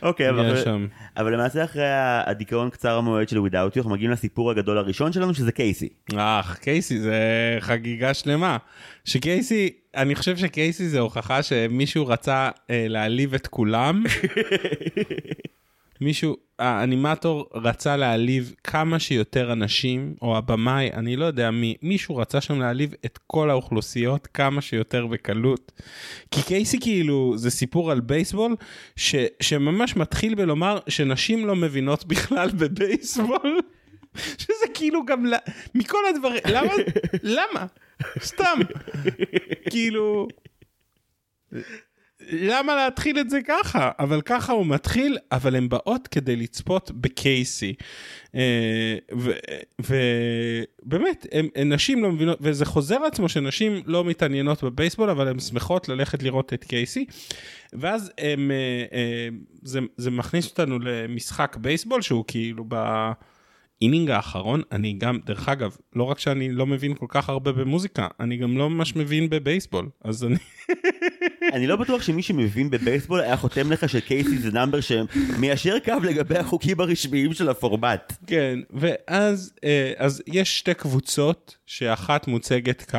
אוקיי,
נגיע
אבל. אבל למעשה אחרי הדיכאון קצר המועד של without you, אנחנו מגיעים לסיפור הגדול הראשון שלנו שזה קייסי.
אך, קייסי זה חגיגה שלמה. שקייסי, אני חושב שקייסי זה הוכחה שמישהו רצה אה, להעליב את כולם. מישהו, האנימטור רצה להעליב כמה שיותר אנשים, או הבמאי, אני לא יודע מי, מישהו רצה שם להעליב את כל האוכלוסיות כמה שיותר בקלות. כי קייסי כאילו זה סיפור על בייסבול, ש, שממש מתחיל בלומר שנשים לא מבינות בכלל בבייסבול. שזה כאילו גם, מכל הדברים, למה? למה? סתם. כאילו... למה להתחיל את זה ככה? אבל ככה הוא מתחיל, אבל הן באות כדי לצפות בקייסי. אה, ובאמת, נשים לא מבינות, וזה חוזר לעצמו שנשים לא מתעניינות בבייסבול, אבל הן שמחות ללכת לראות את קייסי. ואז הם, אה, אה, זה, זה מכניס אותנו למשחק בייסבול שהוא כאילו ב... ה inning האחרון אני גם דרך אגב לא רק שאני לא מבין כל כך הרבה במוזיקה אני גם לא ממש מבין בבייסבול אז אני.
אני לא בטוח שמי שמבין בבייסבול היה חותם לך שקייסי זה נאמבר שמיישר קו לגבי החוקים הרשמיים של הפורמט.
כן ואז אה, אז יש שתי קבוצות שאחת מוצגת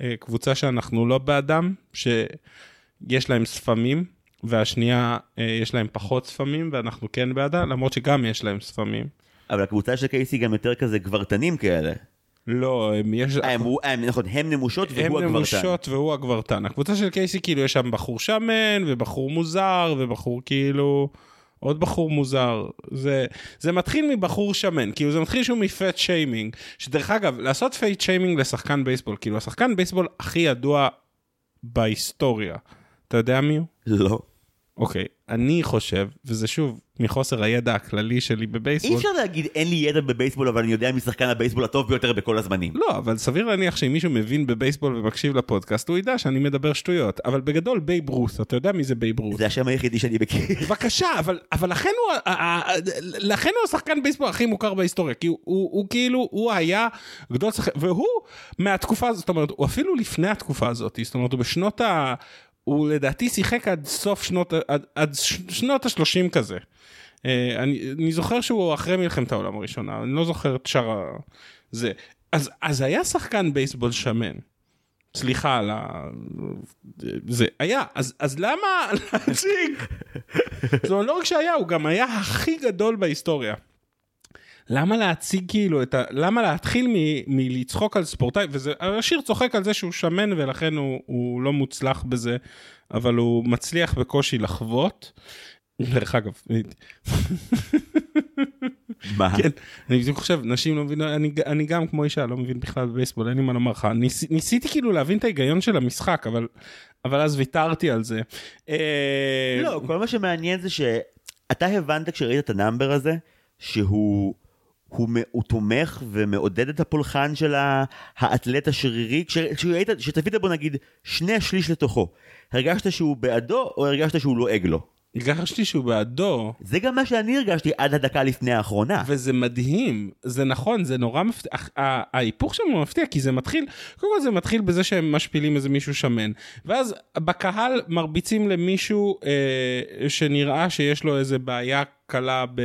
כקבוצה שאנחנו לא בעדם שיש להם שפמים והשנייה אה, יש להם פחות שפמים ואנחנו כן בעדם למרות שגם יש להם שפמים.
אבל הקבוצה של קייסי גם יותר כזה גברתנים כאלה.
לא, הם יש...
הם, הם, נכון, הם נמושות והוא הגברתן.
הם נמושות והוא הגברתן. הקבוצה של קייסי כאילו יש שם בחור שמן ובחור מוזר ובחור כאילו... עוד בחור מוזר זה זה מתחיל מבחור שמן כאילו זה מתחיל שהוא מ fat shaming שדרך אגב לעשות fat shaming לשחקן בייסבול כאילו השחקן בייסבול הכי ידוע בהיסטוריה אתה יודע מי הוא?
לא.
אוקיי, אני חושב, וזה שוב, מחוסר הידע הכללי שלי בבייסבול.
אי אפשר להגיד אין לי ידע בבייסבול, אבל אני יודע מי שחקן הבייסבול הטוב ביותר בכל הזמנים.
לא, אבל סביר להניח שאם מישהו מבין בבייסבול ומקשיב לפודקאסט, הוא ידע שאני מדבר שטויות. אבל בגדול, בייב רות', אתה יודע מי זה בייב רות'.
זה השם היחידי שאני מכיר.
בבקשה, אבל, אבל לכן, הוא, לכן הוא השחקן בייסבול הכי מוכר בהיסטוריה, כי הוא, הוא, הוא כאילו, הוא היה גדול שחקן, והוא מהתקופה הזאת, זאת אומרת, הוא אפילו לפני התקופה הזאת, זאת אומרת, הוא בשנות ה... הוא לדעתי שיחק עד סוף שנות, עד, עד שנות ה-30 כזה. אה, אני, אני זוכר שהוא אחרי מלחמת העולם הראשונה, אני לא זוכר את שאר ה... זה. אז, אז היה שחקן בייסבול שמן. סליחה על ה... זה היה, אז, אז למה להציג? זאת אומרת, לא רק שהיה, הוא גם היה הכי גדול בהיסטוריה. למה להציג כאילו את ה... למה להתחיל מ... מלצחוק על ספורטאי, וזה... השיר צוחק על זה שהוא שמן ולכן הוא, הוא לא מוצלח בזה, אבל הוא מצליח בקושי לחוות. דרך אגב.
מה?
כן, אני בדיוק חושב, נשים לא מבינות, אני, אני גם כמו אישה לא מבין בכלל בבייסבול, אין לי מה לומר לך. ניס, ניסיתי כאילו להבין את ההיגיון של המשחק, אבל, אבל אז ויתרתי על זה.
אה, לא, כל מה שמעניין זה שאתה הבנת כשראית את ה number הזה, שהוא... הוא, הוא תומך ומעודד את הפולחן של האתלט השרירי, כשצפית בו נגיד שני שליש לתוכו, הרגשת שהוא בעדו או הרגשת שהוא לועג לו?
הרגשתי שהוא בעדו.
זה גם מה שאני הרגשתי עד הדקה לפני האחרונה.
וזה מדהים, זה נכון, זה נורא מפתיע, ההיפוך שלנו מפתיע, כי זה מתחיל, קודם כל זה מתחיל בזה שהם משפילים איזה מישהו שמן, ואז בקהל מרביצים למישהו אה, שנראה שיש לו איזה בעיה קלה ב...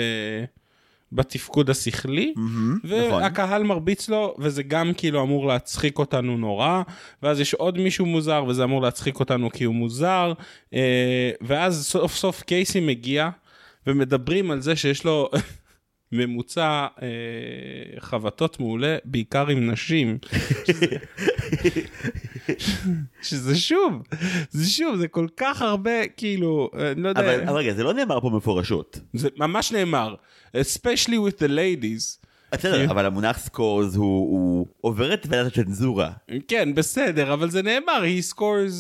בתפקוד השכלי, mm-hmm, והקהל נכון. מרביץ לו, וזה גם כאילו אמור להצחיק אותנו נורא, ואז יש עוד מישהו מוזר, וזה אמור להצחיק אותנו כי הוא מוזר, אה, ואז סוף סוף קייסי מגיע, ומדברים על זה שיש לו ממוצע אה, חבטות מעולה, בעיקר עם נשים. שזה, שזה שוב, זה שוב, זה כל כך הרבה, כאילו, אני אה, לא יודע.
אבל, אבל רגע, זה לא נאמר פה מפורשות.
זה ממש נאמר, especially with the ladies.
בסדר, אבל המונח סקורס הוא עובר את ועדת הצנזורה.
כן, בסדר, אבל זה נאמר, he scores,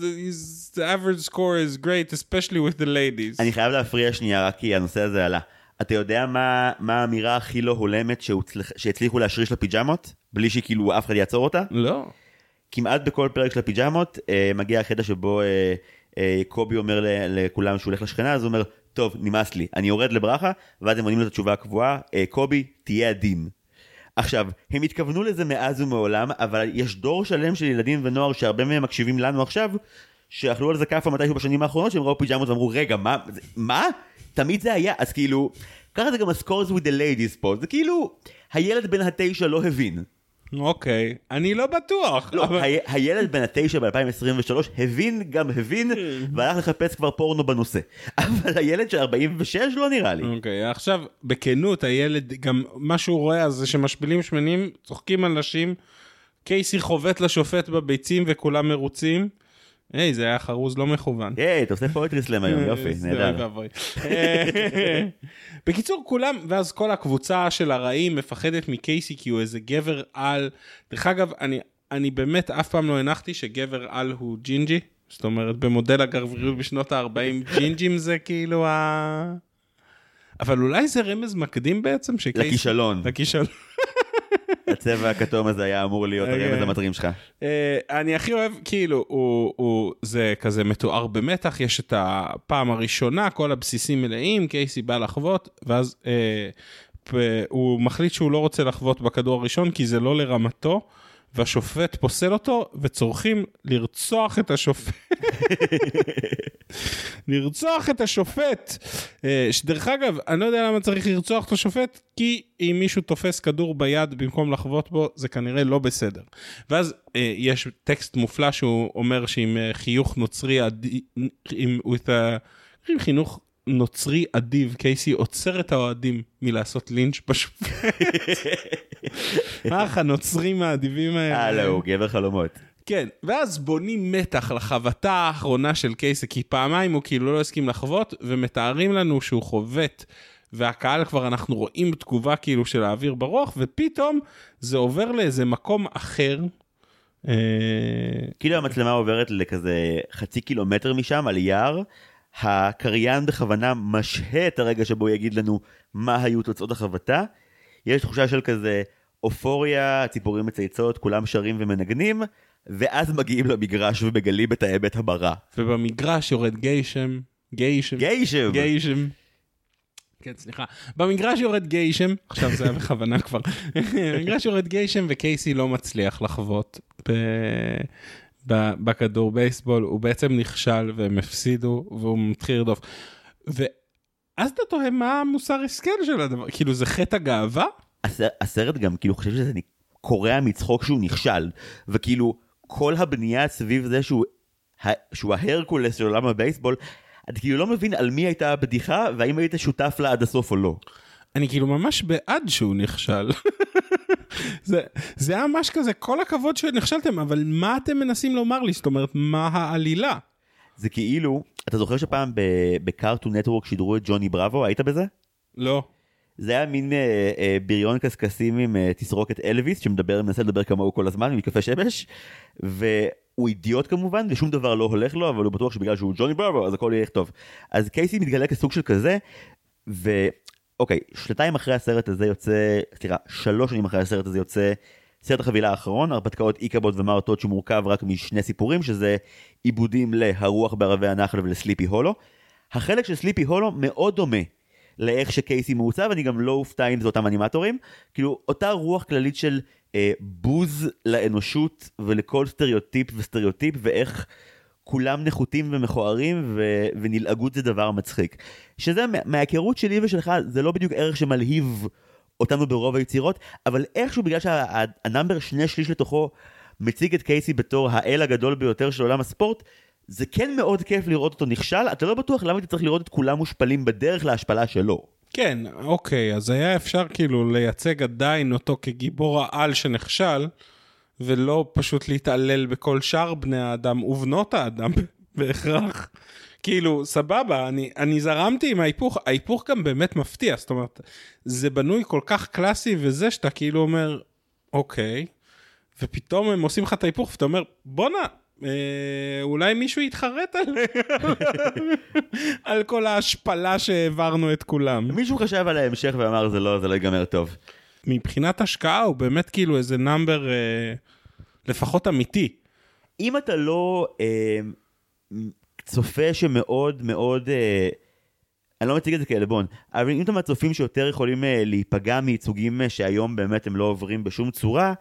his average score is great, especially with the ladies.
אני חייב להפריע שנייה, רק כי הנושא הזה עלה. אתה יודע מה, מה האמירה הכי לא הולמת שהוצלח, שהצליחו להשריש לפיג'מות? בלי שכאילו אף אחד יעצור אותה?
לא.
כמעט בכל פרק של הפיג'מות אה, מגיע הקטע שבו אה, אה, קובי אומר לכולם שהוא הולך לשכנה, אז הוא אומר, טוב, נמאס לי, אני יורד לברכה, ואז הם עונים לו את התשובה הקבועה, אה, קובי, תהיה עדין. עכשיו, הם התכוונו לזה מאז ומעולם, אבל יש דור שלם של ילדים ונוער שהרבה מהם מקשיבים לנו עכשיו, שאכלו על זה כאפה מתישהו בשנים האחרונות, שהם ראו פיג'מות ואמרו, רגע, מה? מה? תמיד זה היה, אז כאילו, ככה זה גם הסקורס with the ladies פה, זה כאילו, הילד בן התשע לא הבין.
אוקיי, אני לא בטוח.
לא,
אבל-
ה- הילד בן התשע ב-2023 הבין גם הבין והלך לחפש כבר פורנו בנושא. אבל הילד של 46 לא נראה לי.
אוקיי, עכשיו, בכנות, הילד, גם מה שהוא רואה זה שמשפילים שמנים, צוחקים על נשים, קייסי חובט לשופט בביצים וכולם מרוצים. היי, זה היה חרוז לא מכוון.
היי, אתה עושה פואטרי סלאם היום, יופי,
זה
נהדר.
אה, בקיצור כולם ואז כל הקבוצה של הרעים מפחדת מקייסי כי הוא איזה גבר על. דרך אגב אני אני באמת אף פעם לא הנחתי שגבר על הוא ג'ינג'י. זאת אומרת במודל הגבריות בשנות ה-40 ג'ינג'ים זה כאילו ה... אבל אולי זה רמז מקדים בעצם שקייסי...
לכישלון.
לכישלון.
הצבע הכתום הזה היה אמור להיות
אוקיי.
הרמז המטרים שלך.
אה, אני הכי אוהב כאילו זה כזה מתואר במתח יש את הפעם הראשונה כל הבסיסים מלאים קייסי בא לחוות ואז אה, הוא מחליט שהוא לא רוצה לחוות בכדור הראשון כי זה לא לרמתו. והשופט פוסל אותו וצורכים לרצוח את השופט. לרצוח את השופט. אה, שדרך אגב, אני לא יודע למה צריך לרצוח את השופט, כי אם מישהו תופס כדור ביד במקום לחבוט בו, זה כנראה לא בסדר. ואז אה, יש טקסט מופלא שהוא אומר שעם אה, חיוך נוצרי, עם, with a- עם חינוך נוצרי אדיב, קייסי עוצר את האוהדים מלעשות לינץ' בשופט. אך, הנוצרים האדיבים האלה.
לא, הוא גבר חלומות.
כן, ואז בונים מתח לחבטה האחרונה של קייסי, כי פעמיים הוא כאילו לא הסכים לחוות, ומתארים לנו שהוא חובט, והקהל כבר אנחנו רואים תגובה כאילו של האוויר ברוח, ופתאום זה עובר לאיזה מקום אחר. אה,
כאילו המצלמה עוברת לכזה חצי קילומטר משם על יער. הקריין בכוונה משהה את הרגע שבו הוא יגיד לנו מה היו תוצאות החבטה. יש תחושה של כזה אופוריה, ציפורים מצייצות, כולם שרים ומנגנים, ואז מגיעים למגרש ומגלים את האמת המרה.
ובמגרש יורד גיישם, גיישם,
גיישם!
גיישם. כן, סליחה. במגרש יורד גיישם, עכשיו זה היה בכוונה כבר. במגרש יורד גיישם וקייסי לא מצליח לחוות ב... בכדור בייסבול, הוא בעצם נכשל והם הפסידו והוא מתחיל לרדוף. ואז אתה תוהה מה המוסר השכל של הדבר, כאילו זה חטא הגאווה?
הסרט, הסרט גם כאילו חושב שזה קורע מצחוק שהוא נכשל, וכאילו כל הבנייה סביב זה שהוא, שהוא ההרקולס של עולם הבייסבול, אתה כאילו לא מבין על מי הייתה הבדיחה והאם היית שותף לה עד הסוף או לא.
אני כאילו ממש בעד שהוא נכשל. זה, זה היה ממש כזה, כל הכבוד שנכשלתם, אבל מה אתם מנסים לומר לי? זאת אומרת, מה העלילה?
זה כאילו, אתה זוכר שפעם בקארטון נטוורק שידרו את ג'וני בראבו, היית בזה?
לא.
זה היה מין אה, אה, בריון קשקשים עם אה, תסרוקת אלוויס שמדבר, מנסה לדבר כמוהו כל הזמן עם קפה שמש, והוא אידיוט כמובן ושום דבר לא הולך לו, אבל הוא בטוח שבגלל שהוא ג'וני בראבו אז הכל יהיה טוב. אז קייסי מתגלה כסוג של כזה, ואוקיי, שנתיים אחרי הסרט הזה יוצא, סליחה, שלוש שנים אחרי הסרט הזה יוצא סרט החבילה האחרון, הרפתקאות איכבוד ומר טוד שמורכב רק משני סיפורים, שזה עיבודים ל"הרוח בערבי הנחל" ולסליפי הולו. החלק של סליפי הולו מאוד דומה לאיך שקייסי מעוצב, אני גם לא אופתע אם זה אותם אנימטורים. כאילו, אותה רוח כללית של אה, בוז לאנושות ולכל סטריאוטיפ וסטריאוטיפ, ואיך כולם נחותים ומכוערים, ו- ונלעגות זה דבר מצחיק. שזה מה- מההיכרות שלי ושלך, זה לא בדיוק ערך שמלהיב אותנו ברוב היצירות, אבל איכשהו בגלל שהנאמבר שני שליש לתוכו מציג את קייסי בתור האל הגדול ביותר של עולם הספורט, זה כן מאוד כיף לראות אותו נכשל, אתה לא בטוח למה אתה צריך לראות את כולם מושפלים בדרך להשפלה שלו.
כן, אוקיי, אז היה אפשר כאילו לייצג עדיין אותו כגיבור העל שנכשל, ולא פשוט להתעלל בכל שאר בני האדם ובנות האדם בהכרח. כאילו, סבבה, אני, אני זרמתי עם ההיפוך, ההיפוך גם באמת מפתיע, זאת אומרת, זה בנוי כל כך קלאסי וזה שאתה כאילו אומר, אוקיי, ופתאום הם עושים לך את ההיפוך ואתה אומר, בואנה, אה, אולי מישהו יתחרט על, על כל ההשפלה שהעברנו את כולם.
מישהו חשב על ההמשך ואמר זה לא, זה לא ייגמר טוב.
מבחינת השקעה הוא באמת כאילו איזה נאמבר אה, לפחות אמיתי.
אם אתה לא אה, צופה שמאוד מאוד, אה, אני לא מציג את זה כעלבון, אבל אם אתה מהצופים שיותר יכולים אה, להיפגע מייצוגים אה, שהיום באמת הם לא עוברים בשום צורה,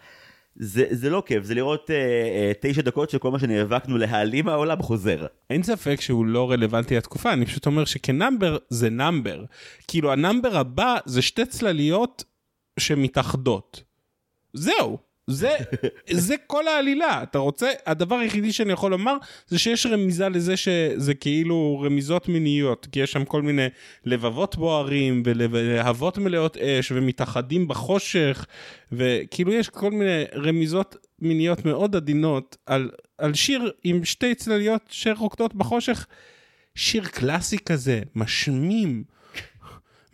זה, זה לא כיף, זה לראות אה, אה, תשע דקות שכל מה שנאבקנו להעלים מהעולם חוזר.
אין ספק שהוא לא רלוונטי לתקופה, אני פשוט אומר שכנאמבר זה נאמבר. כאילו ה number הבא זה שתי צלליות שמתאחדות. זהו. זה, זה כל העלילה, אתה רוצה, הדבר היחידי שאני יכול לומר זה שיש רמיזה לזה שזה כאילו רמיזות מיניות, כי יש שם כל מיני לבבות בוערים ולהבות מלאות אש ומתאחדים בחושך, וכאילו יש כל מיני רמיזות מיניות מאוד עדינות על, על שיר עם שתי צלליות שרוקדות בחושך, שיר קלאסי כזה, משמים.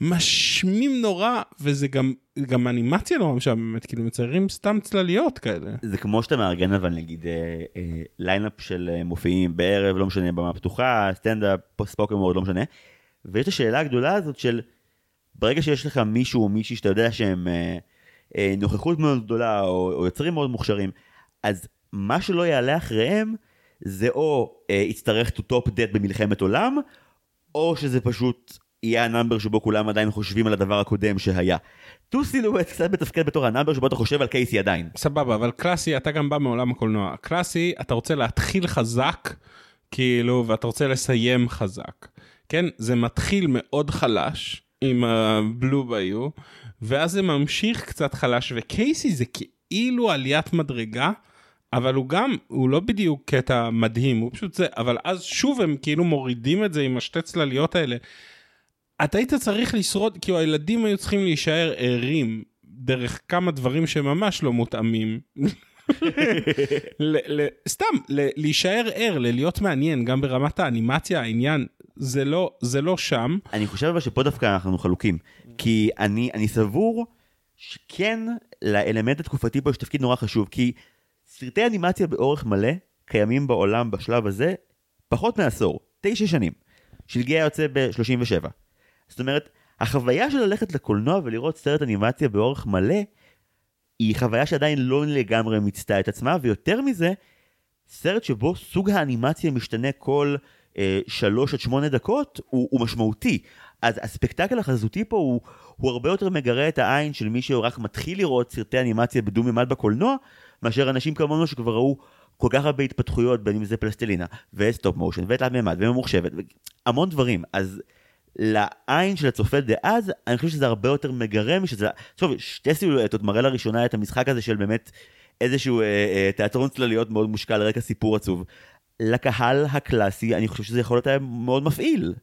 משמים נורא וזה גם גם אנימציה נורא משעממת כאילו מציירים סתם צלליות כאלה.
זה כמו שאתה מארגן אבל נגיד אה, אה, lineup של אה, מופיעים בערב לא משנה במה פתוחה סטנדאפ ספוקן מאוד לא משנה. ויש את השאלה הגדולה הזאת של ברגע שיש לך מישהו או מישהי שאתה יודע שהם אה, אה, נוכחות מאוד גדולה או, או יוצרים מאוד מוכשרים אז מה שלא יעלה אחריהם זה או אה, יצטרך to top that במלחמת עולם או שזה פשוט יהיה ה number שבו כולם עדיין חושבים על הדבר הקודם שהיה. Two Silhouettes קצת מתפקד בתור ה number שבו אתה חושב על קייסי עדיין.
סבבה, אבל קלאסי, אתה גם בא מעולם הקולנוע. קלאסי, אתה רוצה להתחיל חזק, כאילו, ואתה רוצה לסיים חזק. כן? זה מתחיל מאוד חלש, עם ה Blue Bayou, ואז זה ממשיך קצת חלש, וקייסי זה כאילו עליית מדרגה. אבל הוא גם, הוא לא בדיוק קטע מדהים, הוא פשוט זה, אבל אז שוב הם כאילו מורידים את זה עם השתי צלליות האלה. אתה היית צריך לשרוד, כאילו הילדים היו צריכים להישאר ערים דרך כמה דברים שממש לא מותאמים. ל, ל, סתם, ל, להישאר ער, ללהיות מעניין, גם ברמת האנימציה, העניין, זה לא, זה לא שם.
אני חושב אבל שפה דווקא אנחנו חלוקים, כי אני, אני סבור שכן, לאלמנט התקופתי פה יש תפקיד נורא חשוב, כי סרטי אנימציה באורך מלא קיימים בעולם בשלב הזה פחות מעשור, תשע שנים. שלגי היה יוצא ב-37. זאת אומרת, החוויה של ללכת לקולנוע ולראות סרט אנימציה באורך מלא, היא חוויה שעדיין לא לגמרי מיצתה את עצמה, ויותר מזה, סרט שבו סוג האנימציה משתנה כל אה, שלוש עד שמונה דקות, הוא, הוא משמעותי. אז הספקטקל החזותי פה הוא, הוא הרבה יותר מגרה את העין של מי שרק מתחיל לראות סרטי אנימציה בדו מימד בקולנוע, מאשר אנשים כמונו שכבר ראו כל כך הרבה התפתחויות, בין אם זה פלסטלינה, ו stop motion, ותלת מימד, וממוחשבת, המון דברים. אז לעין של הצופה דאז, אני חושב שזה הרבה יותר מגרה משזה, טוב, שתי סילואטות מראה לראשונה את המשחק הזה של באמת איזשהו אה, אה, תיאטרון צלליות מאוד מושקע על רקע סיפור עצוב. לקהל הקלאסי, אני חושב שזה יכול להיות מאוד מפעיל.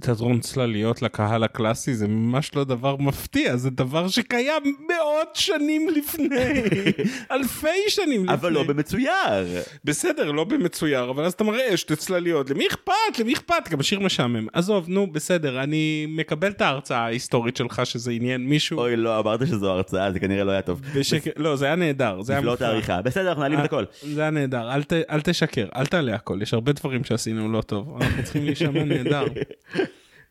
תיאטרון צלליות לקהל הקלאסי זה ממש לא דבר מפתיע זה דבר שקיים מאות שנים לפני. אלפי שנים לפני.
אבל לא במצויר.
בסדר לא במצויר אבל אז אתה מראה שתי צלליות למי אכפת? למי אכפת? גם שיר משעמם. עזוב נו בסדר אני מקבל את ההרצאה ההיסטורית שלך שזה עניין מישהו.
אוי לא אמרת שזו הרצאה זה כנראה לא היה טוב.
בשק... לא זה היה נהדר זה היה
לא תאריכה בסדר אנחנו נעלים את הכל.
זה היה נהדר. אל, ת... אל תשקר אל תעלה הכל. יש הרבה דברים שעשינו לא טוב אנחנו צריכים להישמע נהדר.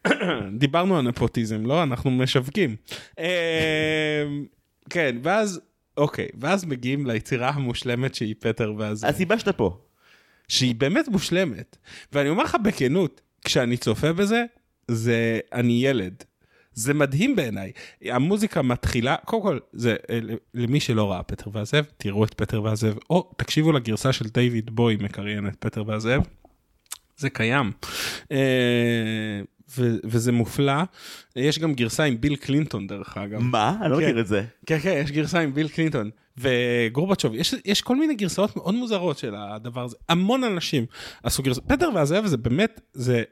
דיברנו על נפוטיזם לא אנחנו משווקים כן ואז אוקיי ואז מגיעים ליצירה המושלמת שהיא פטר ואז
הסיבה שאתה פה
שהיא באמת מושלמת ואני אומר לך בכנות כשאני צופה בזה זה אני ילד. זה מדהים בעיניי המוזיקה מתחילה קודם כל זה למי שלא ראה פטר והזאב תראו את פטר והזאב או תקשיבו לגרסה של דיוויד בוי מקריין את פטר והזאב. זה קיים. ו- וזה מופלא. יש גם גרסה עם ביל קלינטון דרך אגב.
מה? אני לא
כן.
מכיר את זה.
כן כן יש גרסה עם ביל קלינטון וגורבצ'וב יש יש כל מיני גרסאות מאוד מוזרות של הדבר הזה המון אנשים עשו גרסאות פטר והזאב זה באמת זה.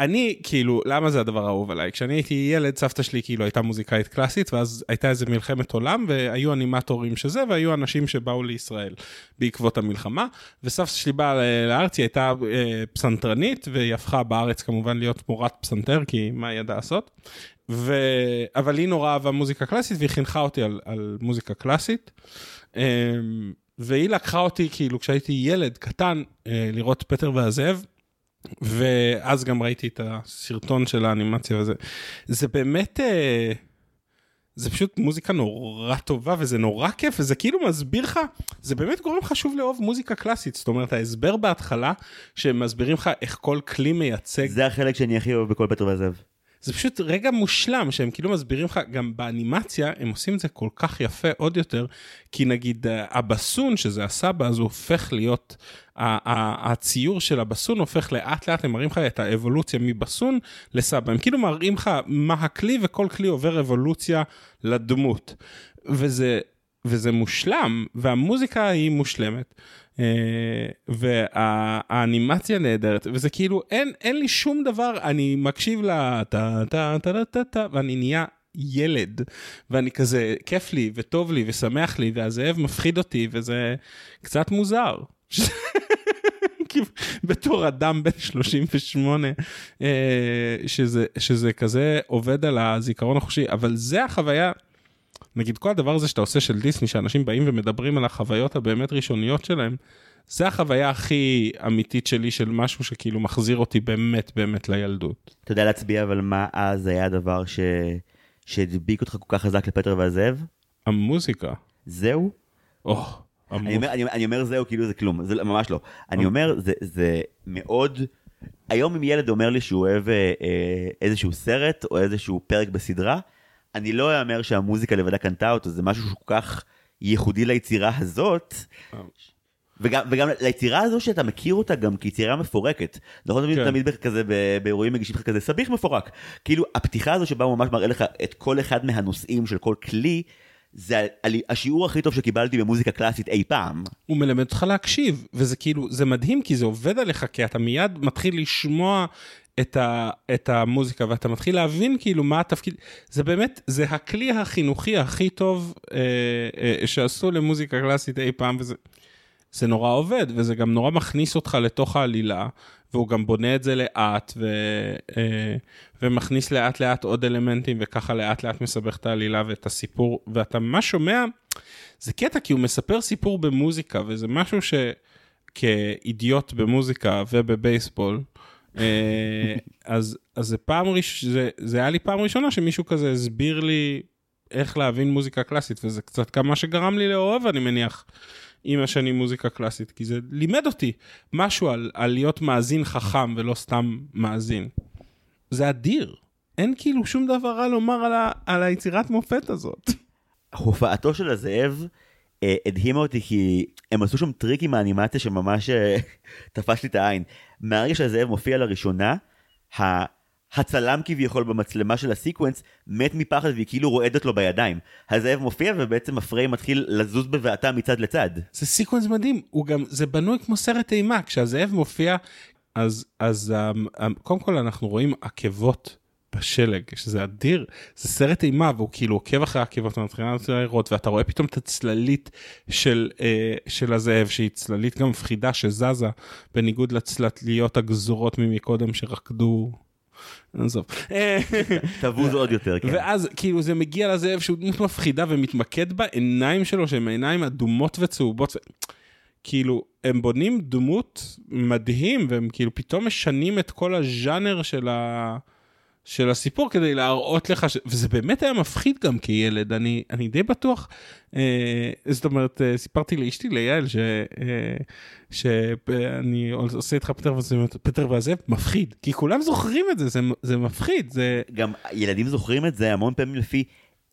אני כאילו למה זה הדבר האהוב עליי כשאני הייתי ילד סבתא שלי כאילו הייתה מוזיקאית קלאסית ואז הייתה איזה מלחמת עולם והיו אנימטורים שזה והיו אנשים שבאו לישראל בעקבות המלחמה וסבתא שלי באה לארץ היא הייתה אה, פסנתרנית והיא הפכה בארץ כמובן להיות מורת פסנתר כי מה היא ידעה לעשות. ו... אבל היא נורא אהבה מוזיקה קלאסית והיא חינכה אותי על, על מוזיקה קלאסית. אמ, והיא לקחה אותי כאילו כשהייתי ילד קטן אה, לראות פטר והזאב. ואז גם ראיתי את הסרטון של האנימציה וזה זה באמת אה, זה פשוט מוזיקה נורא טובה וזה נורא כיף וזה כאילו מסביר לך זה באמת גורם חשוב לאהוב מוזיקה קלאסית זאת אומרת ההסבר בהתחלה שהם מסבירים לך איך כל כלי מייצג
זה החלק שאני הכי אוהב בכל פטר והזאב.
זה פשוט רגע מושלם שהם כאילו מסבירים לך גם באנימציה הם עושים את זה כל כך יפה עוד יותר כי נגיד אה, הבסון שזה הסבא אז הוא הופך להיות הציור של הבסון הופך לאט לאט הם מראים לך את האבולוציה מבסון לסבא הם כאילו מראים לך מה הכלי וכל כלי עובר אבולוציה לדמות וזה וזה מושלם, והמוזיקה היא מושלמת. אה, והאנימציה נהדרת, וזה כאילו, אין, אין לי שום דבר, אני מקשיב ל... ואני נהיה ילד, ואני כזה, כיף לי, וטוב לי, ושמח לי, והזאב מפחיד אותי, וזה קצת מוזר. כאילו, בתור אדם בן 38, אה, שזה, שזה כזה עובד על הזיכרון החושי, אבל זה החוויה, נגיד כל הדבר הזה שאתה עושה של דיסני, שאנשים באים ומדברים על החוויות הבאמת ראשוניות שלהם, זה החוויה הכי אמיתית שלי של משהו שכאילו מחזיר אותי באמת באמת לילדות.
אתה יודע להצביע אבל מה אז היה הדבר ש... שהדביק אותך כל כך חזק לפטר והזאב?
המוזיקה.
זהו?
או,
אני אומר, אני, אני אומר זהו כאילו זה כלום, זה ממש לא. אני אומר זה, זה מאוד, היום אם ילד אומר לי שהוא אוהב אה, אה, איזשהו סרט או איזשהו פרק בסדרה, אני לא אאמר שהמוזיקה לבדה קנתה אותו, זה משהו שהוא כל כך ייחודי ליצירה הזאת. וגם, וגם ליצירה הזו שאתה מכיר אותה גם כיצירה מפורקת. נכון תמיד,
כן.
תמיד כזה באירועים מגישים לך כזה סביח מפורק. כאילו הפתיחה הזו שבה הוא ממש מראה לך את כל אחד מהנושאים של כל כלי, זה השיעור הכי טוב שקיבלתי במוזיקה קלאסית אי פעם.
הוא מלמד אותך להקשיב, וזה כאילו, זה מדהים כי זה עובד עליך, כי אתה מיד מתחיל לשמוע את, ה, את המוזיקה ואתה מתחיל להבין כאילו מה התפקיד, זה באמת, זה הכלי החינוכי הכי טוב אה, אה, שעשו למוזיקה קלאסית אי פעם, וזה זה נורא עובד, וזה גם נורא מכניס אותך לתוך העלילה, והוא גם בונה את זה לאט, ו, אה, ומכניס לאט לאט עוד אלמנטים, וככה לאט לאט מסבך את העלילה ואת הסיפור, ואתה ממש שומע, זה קטע כי הוא מספר סיפור במוזיקה, וזה משהו שכאידיוט במוזיקה ובבייסבול, אה, אז, אז זה פעם ראש... זה, זה היה לי פעם ראשונה שמישהו כזה הסביר לי איך להבין מוזיקה קלאסית, וזה קצת כמה שגרם לי לאהוב, אני מניח, עם השנים מוזיקה קלאסית, כי זה לימד אותי משהו על, על להיות מאזין חכם ולא סתם מאזין. זה אדיר. אין כאילו שום דבר רע לומר על, ה, על היצירת מופת הזאת.
הופעתו של הזאב אה, הדהימה אותי כי הם עשו שם טריק עם האנימציה שממש אה, תפס לי את העין. מהרגע שהזאב מופיע לראשונה, ה... הצלם כביכול במצלמה של ה sequence מת מפחד והיא כאילו רועדת לו בידיים. הזאב מופיע ובעצם הפריים מתחיל לזוז בבעתה מצד לצד.
זה sequence מדהים, הוא גם, זה בנוי כמו סרט אימה, כשהזאב מופיע, אז, אז um, um, קודם כל אנחנו רואים עקבות בשלג, שזה אדיר, זה סרט אימה והוא כאילו עוקב אחרי העקבות ומתחילה לראות ואתה רואה פתאום את הצללית של, אה, של הזאב שהיא צללית גם מפחידה שזזה בניגוד לצלליות הגזורות ממקודם שרקדו. עזוב.
תבוז עוד יותר, כן.
ואז כאילו זה מגיע לזאב שהוא דמות מפחידה ומתמקד בעיניים שלו שהן עיניים אדומות וצהובות. כאילו הם בונים דמות מדהים והם כאילו פתאום משנים את כל הז'אנר של, ה... של הסיפור כדי להראות לך ש... וזה באמת היה מפחיד גם כילד אני אני די בטוח אה, זאת אומרת אה, סיפרתי לאשתי ליעל ש... אה, שאני עושה איתך פטר והזאב פטר והזאב מפחיד כי כולם זוכרים את זה זה, זה מפחיד זה
גם ילדים זוכרים את זה המון פעמים לפי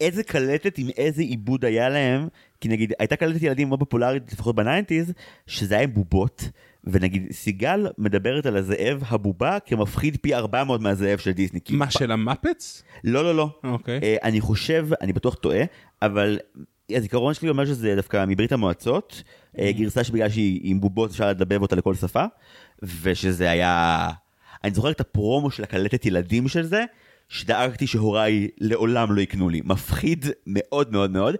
איזה קלטת עם איזה עיבוד היה להם, כי נגיד הייתה קלטת ילדים מאוד פופולרית לפחות ב nineties, שזה היה עם בובות, ונגיד סיגל מדברת על הזאב הבובה כמפחיד פי 400 מהזאב של דיסני.
מה
פ-
של המפץ?
לא לא לא,
אוקיי.
אה, אני חושב, אני בטוח טועה, אבל הזיכרון שלי אומר שזה דווקא מברית המועצות, אה, גרסה שבגלל שהיא עם בובות אפשר לדבב אותה לכל שפה, ושזה היה... אני זוכר את הפרומו של הקלטת ילדים של זה, שדאגתי שהוריי לעולם לא יקנו לי. מפחיד מאוד מאוד מאוד.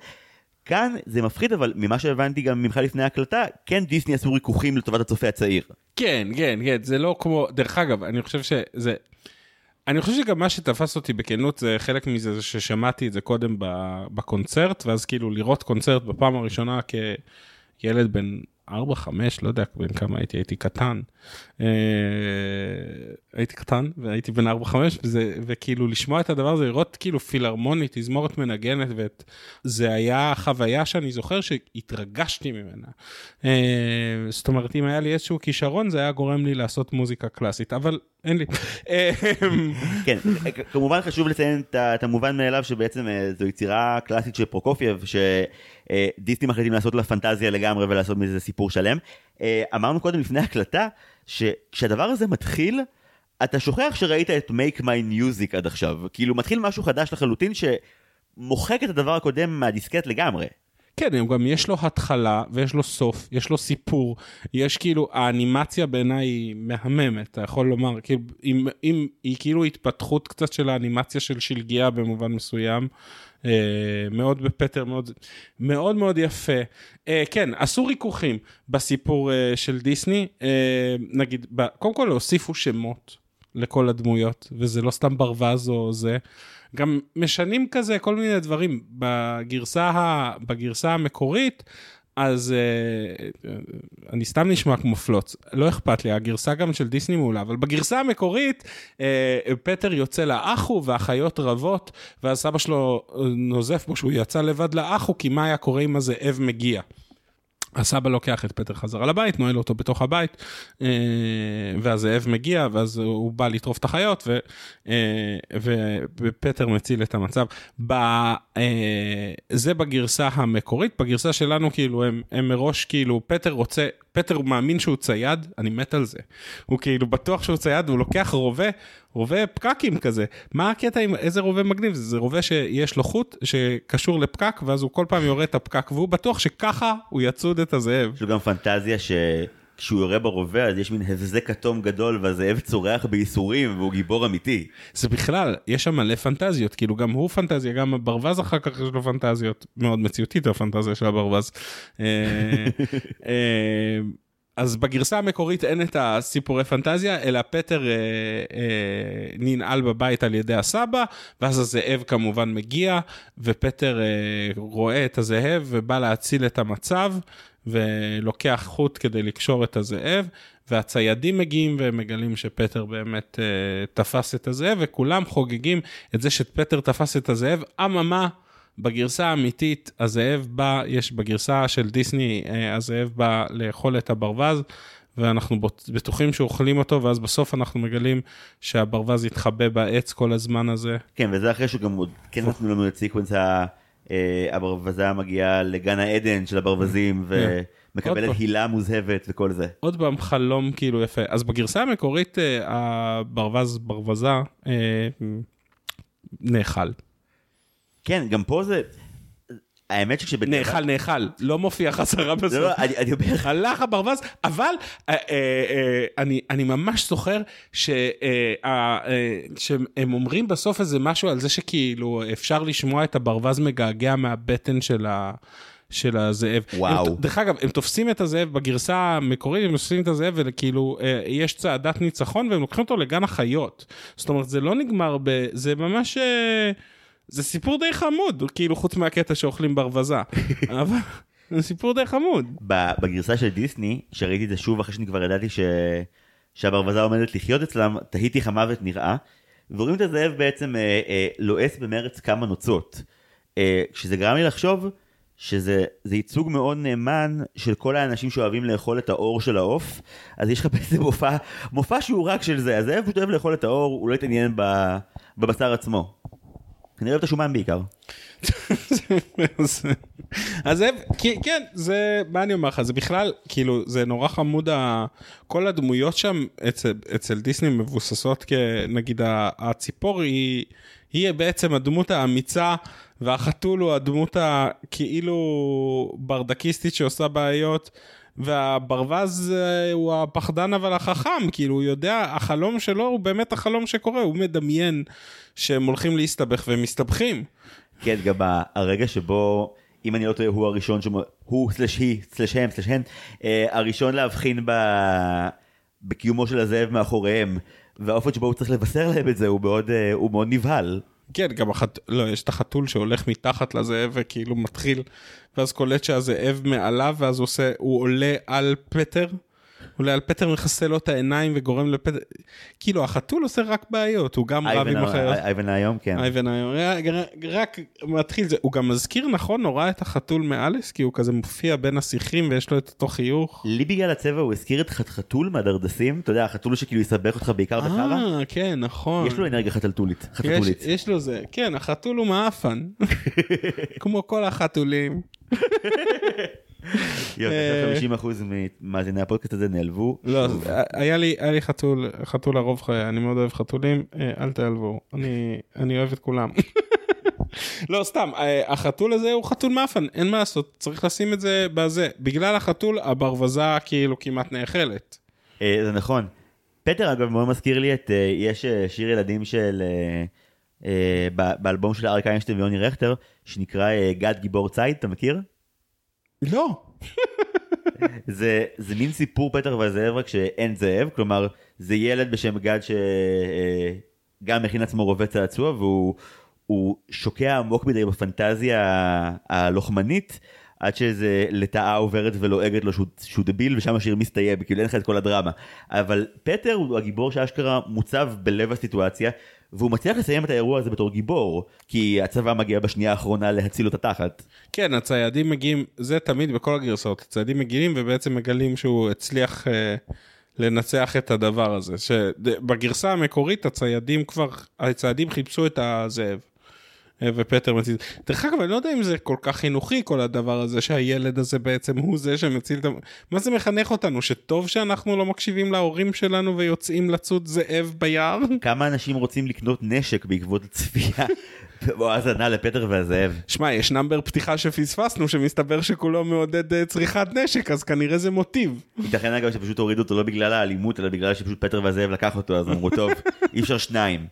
כאן זה מפחיד, אבל ממה שהבנתי גם ממך לפני ההקלטה, כן דיסני עשו ריכוכים לטובת הצופה הצעיר.
כן, כן, כן, זה לא כמו, דרך אגב, אני חושב שזה, אני חושב שגם מה שתפס אותי בכנות זה חלק מזה זה ששמעתי את זה קודם בקונצרט, ואז כאילו לראות קונצרט בפעם הראשונה כילד בן 4-5, לא יודע בן כמה הייתי, הייתי קטן. הייתי קטן והייתי בן 4-5 וזה, וכאילו לשמוע את הדבר הזה, לראות כאילו פילהרמונית, תזמורת מנגנת, וזה היה חוויה שאני זוכר שהתרגשתי ממנה. אה, זאת אומרת, אם היה לי איזשהו כישרון, זה היה גורם לי לעשות מוזיקה קלאסית, אבל אין לי. אה,
כן, כ- כמובן חשוב לציין את המובן מאליו שבעצם אה, זו יצירה קלאסית של פרוקופייב, שדיסני מחליטים לעשות לה פנטזיה לגמרי ולעשות מזה סיפור שלם. אמרנו קודם לפני הקלטה, שכשהדבר הזה מתחיל, אתה שוכח שראית את Make My Music עד עכשיו. כאילו מתחיל משהו חדש לחלוטין שמוחק את הדבר הקודם מהדיסקט לגמרי.
כן, גם יש לו התחלה ויש לו סוף, יש לו סיפור, יש כאילו, האנימציה בעיניי היא מהממת, אתה יכול לומר, כאילו, אם, אם היא כאילו התפתחות קצת של האנימציה של שלגיה במובן מסוים. Uh, מאוד בפטר, מאוד מאוד מאוד יפה. Uh, כן, עשו ריכוכים בסיפור uh, של דיסני, uh, נגיד, ב, קודם כל הוסיפו שמות לכל הדמויות, וזה לא סתם ברווז או זה. גם משנים כזה כל מיני דברים בגרסה, ה, בגרסה המקורית. אז uh, אני סתם נשמע כמו פלוץ, לא אכפת לי, הגרסה גם של דיסני מעולה, אבל בגרסה המקורית uh, פטר יוצא לאחו והחיות רבות, ואז סבא שלו נוזף בו שהוא יצא לבד לאחו, כי מה היה קורה אם הזאב מגיע. הסבא לוקח את פטר חזרה לבית, נועל אותו בתוך הבית, אה, והזאב מגיע, ואז הוא בא לטרוף את החיות, ו, אה, ופטר מציל את המצב. אה, זה בגרסה המקורית, בגרסה שלנו כאילו הם, הם מראש כאילו, פטר רוצה, פטר מאמין שהוא צייד, אני מת על זה. הוא כאילו בטוח שהוא צייד, הוא לוקח רובה, רובה פקקים כזה. מה הקטע עם איזה רובה מגניב? זה רובה שיש לו חוט שקשור לפקק, ואז הוא כל פעם יורה את הפקק, והוא בטוח שככה הוא יצוד את הזאב.
יש לו גם פנטזיה ש... כשהוא יורה ברובה אז יש מין הבזק כתום גדול והזאב צורח בייסורים והוא גיבור אמיתי.
זה בכלל, יש שם מלא פנטזיות, כאילו גם הוא פנטזיה, גם הברווז אחר כך יש לו פנטזיות, מאוד מציאותית הפנטזיה של הברווז. אה, אה, אז בגרסה המקורית אין את הסיפורי פנטזיה, אלא פטר אה, אה, ננעל בבית על ידי הסבא, ואז הזאב כמובן מגיע, ופטר אה, רואה את הזאב ובא להציל את המצב, ולוקח חוט כדי לקשור את הזאב, והציידים מגיעים ומגלים שפטר באמת אה, תפס את הזאב, וכולם חוגגים את זה שפטר תפס את הזאב, אממה. בגרסה האמיתית הזאב בא, יש בגרסה של דיסני, אה, הזאב בא לאכול את הברווז, ואנחנו בטוחים שאוכלים אותו, ואז בסוף אנחנו מגלים שהברווז יתחבא בעץ כל הזמן הזה.
כן, וזה אחרי שגם עוד כן נתנו לנו את sequence אה, הברווזה מגיעה לגן העדן של הברווזים, כן. ומקבלת הילה מוזהבת וכל זה.
עוד פעם חלום כאילו יפה. אז בגרסה המקורית אה, הברווז ברווזה נאכל.
כן, גם פה זה... האמת שכשבדיעבד...
נאכל, נאכל, לא מופיע חזרה בסוף. לא,
לא, אני אומר...
הלך הברווז, אבל אה, אה, אה, אני, אני ממש זוכר שהם אומרים בסוף איזה משהו על זה שכאילו אפשר לשמוע את הברווז מגעגע מהבטן של ה... של הזאב.
וואו.
הם, דרך אגב, הם תופסים את הזאב בגרסה המקורית, הם תופסים את הזאב וכאילו אה, יש צעדת ניצחון והם לוקחים אותו לגן החיות. זאת אומרת, זה לא נגמר ב... זה ממש... אה, זה סיפור די חמוד, כאילו חוץ מהקטע שאוכלים ברווזה. אבל זה סיפור די חמוד.
בגרסה של דיסני, שראיתי את זה שוב אחרי שאני כבר ידעתי ש... שהברווזה עומדת לחיות אצלם, תהיתי איך המוות נראה, ורואים את הזאב בעצם אה, אה, לועס במרץ כמה נוצות. אה, שזה גרם לי לחשוב שזה ייצוג מאוד נאמן של כל האנשים שאוהבים לאכול את האור של העוף, אז יש לך בעצם מופע, מופע שהוא רק של זה, הזאב פשוט אוהב לאכול את האור, הוא לא יתעניין בבשר עצמו. אוהב את השומן בעיקר.
אז זה, כן, זה, מה אני אומר לך, זה בכלל, כאילו, זה נורא חמוד, כל הדמויות שם אצל, אצל דיסני מבוססות כנגיד הציפור היא, היא בעצם הדמות האמיצה, והחתול הוא הדמות הכאילו ברדקיסטית שעושה בעיות. והברווז אה, הוא הפחדן אבל החכם, כאילו הוא יודע, החלום שלו הוא באמת החלום שקורה, הוא מדמיין שהם הולכים להסתבך והם מסתבכים.
כן, גם הרגע שבו, אם אני לא טועה, הוא הראשון, שמו, הוא סלש היא, סלש הם, סלש הן, הראשון להבחין ב... בקיומו של הזאב מאחוריהם, והאופן שבו הוא צריך לבשר להם את זה הוא מאוד, אה, הוא מאוד נבהל.
כן, גם החת... לא, יש את החתול שהולך מתחת לזאב וכאילו מתחיל, ואז קולט שהזאב מעליו, ואז עושה, הוא עולה על פטר. אולי על פטר מכסה לו את העיניים וגורם לפטר, כאילו החתול עושה רק בעיות, הוא גם רב עם החיות.
אייבן היום, כן.
אייבן היום, רק מתחיל זה, הוא גם מזכיר נכון נורא את החתול מאליס, כי הוא כזה מופיע בין השיחים ויש לו את אותו חיוך.
לי בגלל הצבע הוא הזכיר את חתול מהדרדסים, אתה יודע, החתול שכאילו יסבך אותך בעיקר בחרא.
אה, כן, נכון.
יש לו אנרגיה חתולתולית.
יש לו זה, כן, החתול הוא מעפן, כמו כל החתולים.
יופי, 50 ממאזיני הפודקאסט הזה נעלבו.
לא, היה לי חתול, חתול הרוב חיי, אני מאוד אוהב חתולים, אה, אל תעלבו, אני אוהב את כולם. לא, סתם, אה, החתול הזה הוא חתול מאפן, אין מה לעשות, צריך לשים את זה בזה. בגלל החתול, הברווזי כאילו כמעט נאכלת.
אה, זה נכון. פטר אגב מאוד מזכיר לי את, אה, יש אה, שיר ילדים של, אה, אה, באלבום של אריק איינשטיין ויוני רכטר, שנקרא אה, גד גיבור ציד, אתה מכיר?
לא.
זה, זה מין סיפור פטר והזאב רק שאין זאב, כלומר זה ילד בשם גד שגם מכין עצמו רובה צעצוע והוא הוא שוקע עמוק מדי בפנטזיה הלוחמנית עד שאיזה לטאה עוברת ולועגת לו שהוא, שהוא דביל ושם השיר מסתיים כאילו אין לך את כל הדרמה אבל פטר הוא הגיבור שאשכרה מוצב בלב הסיטואציה והוא מצליח לסיים את האירוע הזה בתור גיבור כי הצבא מגיע בשנייה האחרונה להציל לו את התחת.
כן, הציידים מגיעים, זה תמיד בכל הגרסאות, הציידים מגיעים ובעצם מגלים שהוא הצליח אה, לנצח את הדבר הזה. שבגרסה המקורית הציידים כבר, הציידים חיפשו את הזאב. אה, ופטר מציל. דרך אגב, אני לא יודע אם זה כל כך חינוכי כל הדבר הזה שהילד הזה בעצם הוא זה שמציל את ה... מה זה מחנך אותנו? שטוב שאנחנו לא מקשיבים להורים שלנו ויוצאים לצוד זאב ביער?
כמה אנשים רוצים לקנות נשק בעקבות הצפייה או האזנה לפטר והזאב.
שמע, יש number פתיחה שפספסנו שמסתבר שכולו מעודד אה, צריכת נשק, אז כנראה זה מוטיב.
ייתכן אגב שפשוט הורידו אותו לא בגלל האלימות אלא בגלל שפשוט פטר והזאב לקח אותו אז אמרו טוב אי אפשר שניים.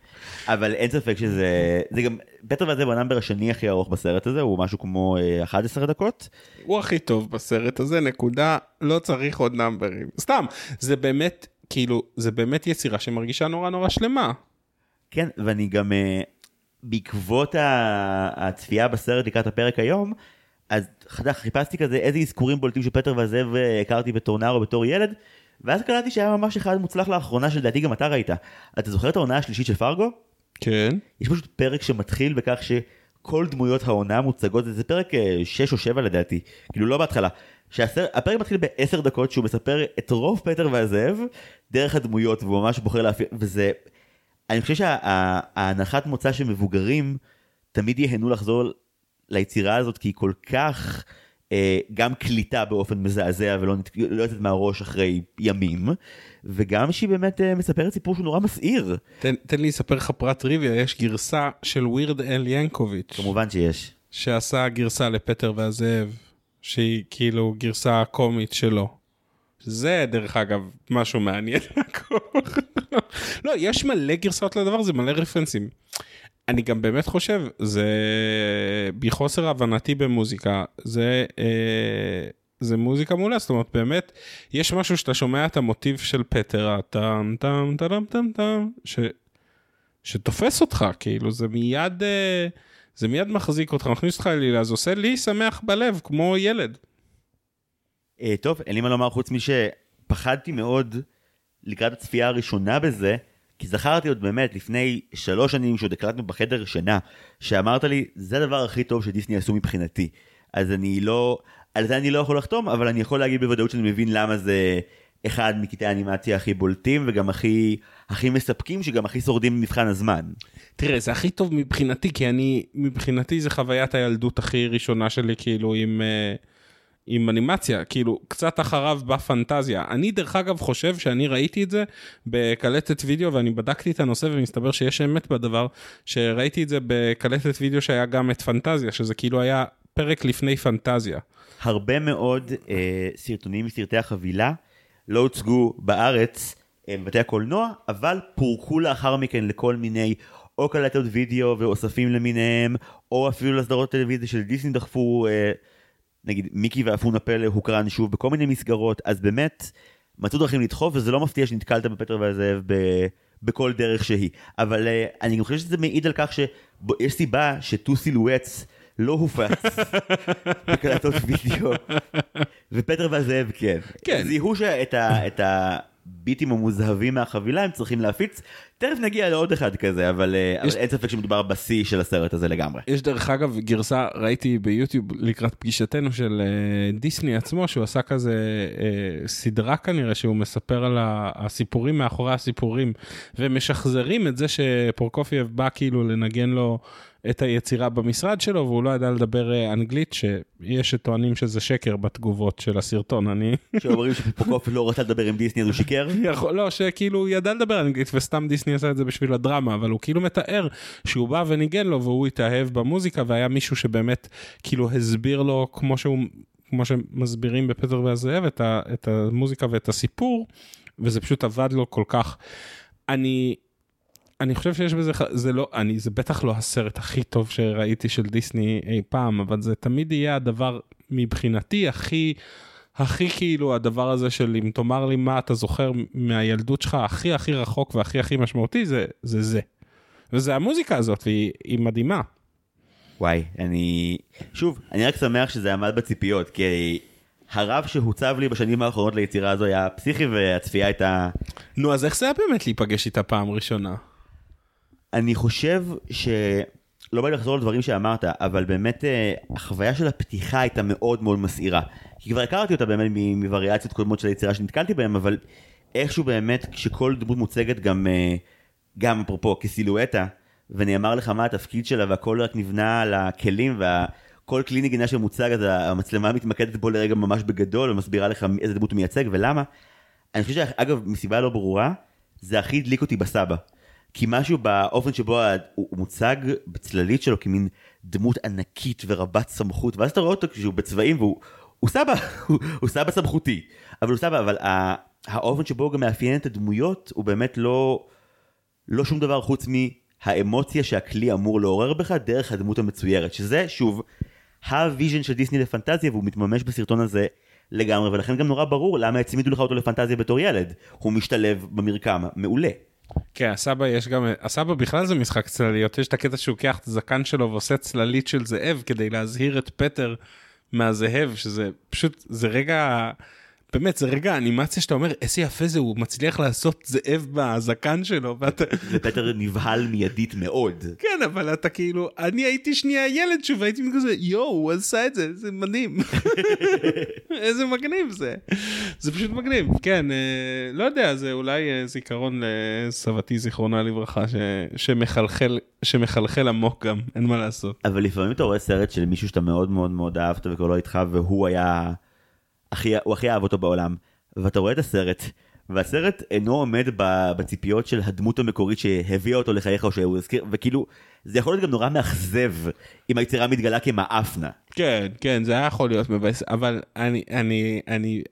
אבל אין ספק שזה זה גם והזאב הוא ה number השני הכי ארוך בסרט הזה הוא משהו כמו אה, 11 דקות.
הוא הכי טוב בסרט הזה, נקודה, לא צריך עוד נאמברים. סתם, זה באמת, כאילו, זה באמת יצירה שמרגישה נורא נורא שלמה.
כן ואני גם אה, בעקבות הצפייה בסרט לקראת הפרק היום אז חדש, חיפשתי כזה איזה אזכורים בולטים של פטר והזאב אה, הכרתי בתור נער או בתור ילד ואז קלטתי שהיה ממש אחד מוצלח לאחרונה שלדעתי גם אתה ראית. אתה זוכר את העונה השלישית של פרגו?
כן.
יש פשוט פרק שמתחיל בכך שכל דמויות העונה מוצגות, זה פרק 6 או 7 לדעתי, כאילו לא בהתחלה. שהפרק מתחיל בעשר דקות שהוא מספר את רוב פטר והזאב דרך הדמויות והוא ממש בוחר להפעיל, וזה, אני חושב שההנחת מוצא של מבוגרים תמיד ייהנו לחזור ליצירה הזאת כי היא כל כך אה, גם קליטה באופן מזעזע ולא לא יוצאת מהראש אחרי ימים, וגם שהיא באמת אה, מספרת סיפור שהוא נורא מסעיר,
תן, תן לי לספר לך פרט טריוויה, יש גרסה של ווירד אל ינקוביץ',
כמובן שיש.
שעשה גרסה לפטר והזאב, שהיא כאילו גרסה קומית שלו. זה דרך אגב משהו מעניין. לא, יש מלא גרסאות לדבר הזה, מלא רפרנסים. אני גם באמת חושב, זה בחוסר הבנתי במוזיקה, זה, אה, זה מוזיקה מעולה, זאת אומרת באמת, יש משהו שאתה שומע את המוטיב של פטר, הטם טם טם טם טם, ש, שתופס אותך, כאילו זה מיד, אה, זה מיד מחזיק אותך, מכניס אותך אלילה, זה עושה לי שמח בלב, כמו ילד.
אה, טוב, אין לי מה לומר חוץ משפחדתי מאוד לקראת הצפייה הראשונה בזה, כי זכרתי עוד באמת לפני שלוש שנים שעוד הקלטנו בחדר שינה, שאמרת לי, זה הדבר הכי טוב שדיסני עשו מבחינתי. אז אני לא, על זה אני לא יכול לחתום, אבל אני יכול להגיד בוודאות שאני מבין למה זה אחד מקטעי האנימציה הכי בולטים וגם הכי, הכי מספקים, שגם הכי שורדים במבחן הזמן.
תראה, זה הכי טוב מבחינתי, כי אני, מבחינתי זה חוויית הילדות הכי ראשונה שלי, כאילו, עם, אה, עם אנימציה, כאילו, קצת אחריו בפנטזיה. אני, דרך אגב, חושב שאני ראיתי את זה בקלטת וידאו, ואני בדקתי את הנושא, ומסתבר שיש אמת בדבר, שראיתי את זה בקלטת וידאו שהיה גם את פנטזיה, שזה כאילו היה פרק לפני פנטזיה.
הרבה מאוד אה, סרטונים מסרטי החבילה לא הוצגו בארץ אה, בבתי הקולנוע, אבל פורקו לאחר מכן לכל מיני או קלטות וידאו ואוספים למיניהם, או אפילו לסדרות טלוויזיה של דיסני דחפו, אה, נגיד מיקי ואפונה פלא הוקרן שוב בכל מיני מסגרות, אז באמת מצאו דרכים לדחוף, וזה לא מפתיע שנתקלת בפטר והזאב ב... בכל דרך שהיא. אבל uh, אני גם חושב שזה מעיד על כך שיש סיבה שטו סילואטס לא הופץ בקלטות וידאו, ופטר והזאב כן.
כן.
זיהו שאת ה, את ה bits המוזהבים מהחבילה הם צריכים להפיץ, תכף נגיע לעוד אחד כזה, אבל, אה,
יש-
אבל אין ספק שמדובר בשיא של הסרט הזה לגמרי.
יש דרך אגב גרסה, ראיתי ביוטיוב לקראת פגישתנו של אה, דיסני עצמו, שהוא עשה כזה אה, סדרה כנראה, שהוא מספר על הסיפורים מאחורי הסיפורים, ומשחזרים את זה שפרוקופייב בא כאילו לנגן לו את היצירה במשרד שלו והוא לא ידע לדבר אה, אנגלית שיש שטוענים שזה שקר בתגובות של הסרטון אני
שאומרים שפופוקוף לא רצה לדבר עם דיסני אז הוא שיקר?
יכול, לא שכאילו הוא ידע לדבר אנגלית וסתם דיסני עשה את זה בשביל הדרמה אבל הוא כאילו מתאר שהוא בא וניגן לו והוא התאהב במוזיקה והיה מישהו שבאמת כאילו הסביר לו כמו שהוא כמו שמסבירים בפטר והזאב את, ה, את המוזיקה ואת הסיפור וזה פשוט עבד לו כל כך. אני אני חושב שיש בזה זה לא אני זה בטח לא הסרט הכי טוב שראיתי של דיסני אי פעם אבל זה תמיד יהיה הדבר מבחינתי הכי הכי כאילו הדבר הזה של אם תאמר לי מה אתה זוכר מהילדות שלך הכי הכי רחוק והכי הכי משמעותי זה זה זה. וזה המוזיקה הזאת והיא היא מדהימה.
וואי אני שוב אני רק שמח שזה עמד בציפיות כי הרב שהוצב לי בשנים האחרונות ליצירה הזו היה פסיכי והצפייה הייתה...
נו אז איך זה היה באמת להיפגש איתה פעם ראשונה?
אני חושב ש... לא בא לי לחזור לדברים שאמרת, אבל באמת אה, החוויה של הפתיחה הייתה מאוד מאוד מסעירה. כי כבר הכרתי אותה באמת מווריאציות קודמות של היצירה שנתקלתי בהם, אבל איכשהו באמת כשכל דמות מוצגת גם, אה, גם אפרופו כסילואטה, ונאמר לך מה התפקיד שלה והכל רק נבנה על הכלים וכל כלי נגינה שמוצג אז המצלמה מתמקדת בו לרגע ממש בגדול ומסבירה לך איזה דמות הוא מייצג ולמה. אני חושב שאגב מסיבה לא ברורה זה הכי הדליק אותי בסבא. כי משהו באופן שבו הוא מוצג בצללית שלו כמין דמות ענקית ורבת סמכות ואז אתה רואה אותו כשהוא בצבעים והוא הוא סבא הוא, הוא סבא סמכותי אבל הוא סבא אבל האופן שבו הוא גם מאפיין את הדמויות הוא באמת לא לא שום דבר חוץ מהאמוציה שהכלי אמור לעורר בך דרך הדמות המצוירת שזה שוב ה vision של דיסני לפנטזיה והוא מתממש בסרטון הזה לגמרי ולכן גם נורא ברור למה הצמידו לך אותו לפנטזיה בתור ילד הוא משתלב במרקם מעולה.
כן, הסבא יש גם, הסבא בכלל זה משחק צלליות, יש את הקטע שהוא לוקח את הזקן שלו ועושה צללית של זאב כדי להזהיר את פטר מהזאב, שזה פשוט, זה רגע, באמת, זה רגע האנימציה שאתה אומר, איזה יפה זה, הוא מצליח לעשות זאב בזקן שלו, ואתה...
ופטר נבהל מיידית מאוד.
כן, אבל אתה כאילו, אני הייתי שנייה ילד שוב, הייתי כזה, יואו, הוא עשה את זה, זה מדהים. איזה מגניב זה. זה פשוט מגניב, כן, אה, לא יודע, זה אולי אה, זיכרון לסבתי, זיכרונה לברכה, ש, שמחלחל, שמחלחל עמוק גם, אין מה לעשות.
אבל לפעמים אתה רואה סרט של מישהו שאתה מאוד מאוד מאוד אהבת וכבר לא איתך, והוא היה... הכי, הוא הכי אהב אותו בעולם, ואתה רואה את הסרט, והסרט אינו עומד בציפיות של הדמות המקורית שהביאה אותו לחייך או שהוא הזכיר, וכאילו, זה יכול להיות גם נורא מאכזב אם היצירה מתגלה כמאפנה.
כן, כן, זה היה יכול להיות מבאס, אבל אני, אני, אני,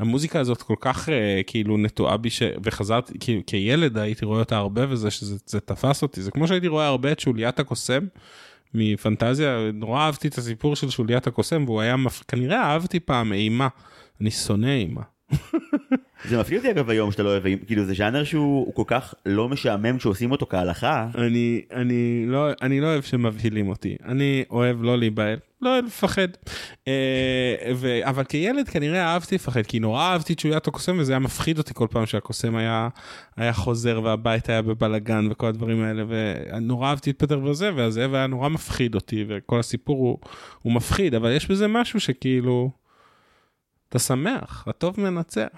המוזיקה הזאת כל כך uh, כאילו נטועה בי ש... וחזרתי כאילו כילד הייתי רואה אותה הרבה וזה שזה תפס אותי זה כמו שהייתי רואה הרבה את שוליית הקוסם מפנטזיה, נורא אהבתי את הסיפור של שוליית הקוסם, והוא היה, מפ... כנראה אהבתי פעם אימה, אני שונא אימה.
זה מפתיע אותי אגב היום שאתה לא אוהב, כאילו זה ז'אנר שהוא כל כך לא משעמם כשעושים אותו כהלכה.
אני, אני, לא, אני לא אוהב שמבהילים אותי, אני אוהב לא להיבהל, לא אוהב לפחד. אה, ו, אבל כילד כנראה אהבתי לפחד, כי נורא אהבתי את שוליית הקוסם וזה היה מפחיד אותי כל פעם שהקוסם היה, היה חוזר והבית היה בבלאגן וכל הדברים האלה, ונורא אהבתי את פטר וזה, והזאב היה נורא מפחיד אותי, וכל הסיפור הוא, הוא מפחיד, אבל יש בזה משהו שכאילו... אתה שמח, הטוב מנצח.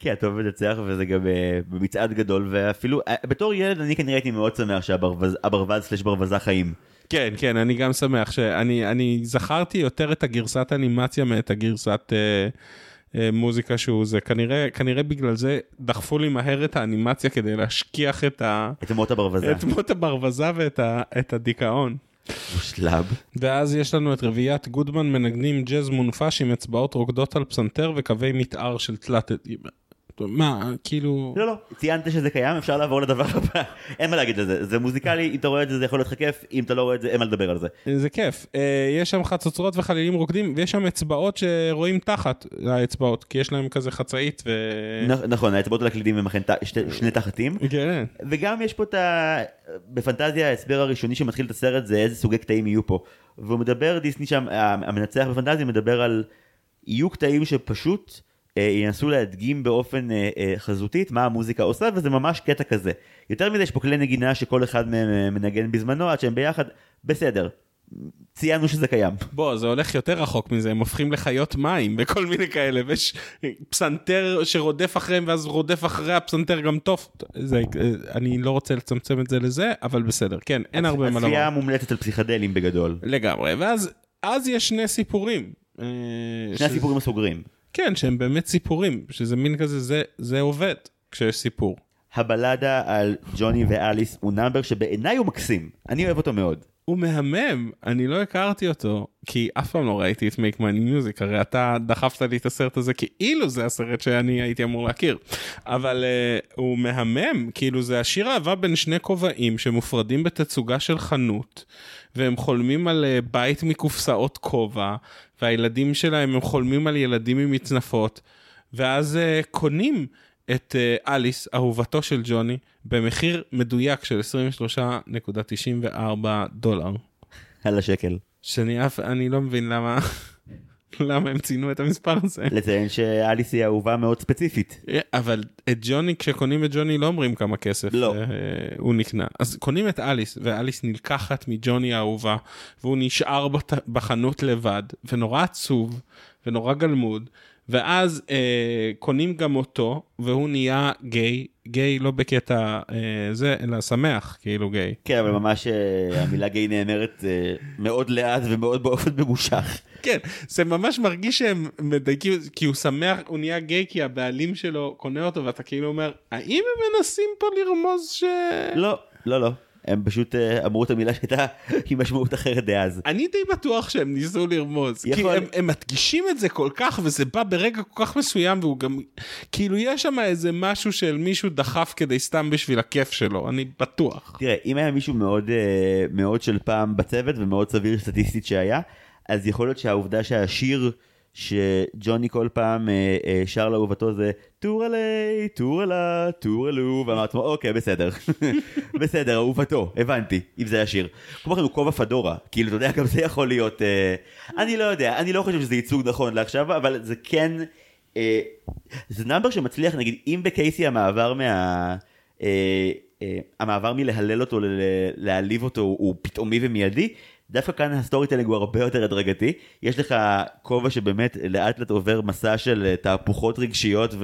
כן, הטוב מנצח וזה גם אה, במצעד גדול ואפילו אה, בתור ילד אני כנראה הייתי מאוד שמח שהברווז סלש ברווזה חיים.
כן, כן, אני גם שמח שאני אני זכרתי יותר את הגרסת אנימציה מאת הגרסת אה, אה, מוזיקה שהוא זה כנראה כנראה בגלל זה דחפו לי מהר את האנימציה כדי להשכיח את ה...
את מות הברווז.
את מות הברווז ואת ה, את הדיכאון.
מושלם.
ואז יש לנו את רביעיית גודמן מנגנים ג'אז מונפש עם אצבעות רוקדות על פסנתר וקווי מתאר של תלת... מה, כאילו...
לא, לא, ציינת שזה קיים, אפשר לעבור לדבר הבא. אין מה להגיד לזה, זה מוזיקלי, אם אתה רואה את זה זה יכול להיות לך כיף, אם אתה לא רואה את זה אין מה לדבר על זה.
זה כיף. אה, יש שם חצוצרות וחלילים רוקדים, ויש שם אצבעות שרואים תחת האצבעות, כי יש להם כזה חצאית ו...
נכון, האצבעות על הקלידים הם אכן שני תחתים.
כן.
וגם יש פה את ה... בפנטזיה ההסבר הראשוני שמתחיל את הסרט זה איזה סוגי קטעים יהיו פה. והוא מדבר, דיסני שם, המנצח בפנטזיה מדבר על יהיו קטעים שפשוט... אה, ינסו להדגים באופן אה, אה, חזותית מה המוזיקה עושה וזה ממש קטע כזה. יותר מזה יש פה כלי נגינה שכל אחד מהם מנגן בזמנו עד שהם ביחד, בסדר. ציינו שזה קיים.
בוא, זה הולך יותר רחוק מזה, הם הופכים לחיות מים וכל מיני כאלה, ויש פסנתר שרודף אחריהם ואז רודף אחרי הפסנתר גם טוב. זה, אני לא רוצה לצמצם את זה לזה, אבל בסדר, כן, אין הרבה מה
הצפייה
לומר.
מומלצת על פסיכדלים בגדול.
לגמרי, ואז אז יש שני סיפורים.
שני
שזה-
הסיפורים הסוגרים.
כן, שהם באמת סיפורים, שזה מין כזה, זה, זה עובד כשיש סיפור.
הבלדה על ג'וני ואליס הוא נאמבר שבעיניי הוא מקסים. אני אוהב אותו מאוד.
הוא מהמם, אני לא הכרתי אותו, כי אף פעם לא ראיתי את Make Money Music, הרי אתה דחפת לי את הסרט הזה כאילו זה הסרט שאני הייתי אמור להכיר. אבל uh, הוא מהמם, כאילו זה השיר אהבה בין שני כובעים שמופרדים בתצוגה של חנות, והם חולמים על uh, בית מקופסאות כובע, והילדים שלהם הם חולמים על ילדים עם מצנפות, ואז uh, קונים. את uh, אליס, אהובתו של ג'וני, במחיר מדויק של 23.94 דולר.
על השקל.
שאני אף, אני לא מבין למה, למה הם ציינו את המספר הזה.
לציין שאליס היא אהובה מאוד ספציפית.
אבל את ג'וני, כשקונים את ג'וני לא אומרים כמה כסף
לא.
אה, הוא נקנה. אז קונים את אליס, ואליס נלקחת מג'וני האהובה, והוא נשאר בת, בחנות לבד, ונורא עצוב, ונורא גלמוד. ואז אה, קונים גם אותו, והוא נהיה גיי, גיי לא בקטע אה, זה, אלא שמח, כאילו גיי.
כן, אבל ממש אה, המילה גיי נאמרת אה, מאוד לאט ומאוד באופן ממושך.
כן, זה ממש מרגיש שהם מדייקים, כי הוא שמח, הוא נהיה גיי כי הבעלים שלו קונה אותו, ואתה כאילו אומר, האם הם מנסים פה לרמוז ש...
לא, לא, לא. הם פשוט אה, אמרו את המילה שהייתה עם משמעות אחרת דאז.
אני די בטוח שהם ניסו לרמוז, כי הם, הם מדגישים את זה כל כך, וזה בא ברגע כל כך מסוים, והוא גם, כאילו יש שם איזה משהו של מישהו דחף כדי סתם בשביל הכיף שלו, אני בטוח.
תראה, אם היה מישהו מאוד, אה, מאוד של פעם בצוות ומאוד סביר סטטיסטית שהיה, אז יכול להיות שהעובדה שהשיר שג'וני כל פעם אה, אה, שר לאהובתו זה טורלי, טורלה, טורלו, ואמר לעצמו, אוקיי, בסדר. בסדר, אהובתו, הבנתי, אם זה השיר. כמו כן הוא כובע פדורה, כאילו, אתה יודע, גם זה יכול להיות... אה, אני לא יודע, אני לא חושב שזה ייצוג נכון לעכשיו, אבל זה כן... אה, זה number שמצליח, נגיד, אם בקייסי המעבר מה... אה, המעבר מלהלל אותו ללהעליב אותו הוא פתאומי ומיידי, דווקא כאן ה storytelling הוא הרבה יותר הדרגתי. יש לך כובע שבאמת לאט לאט עובר מסע של אה, תהפוכות רגשיות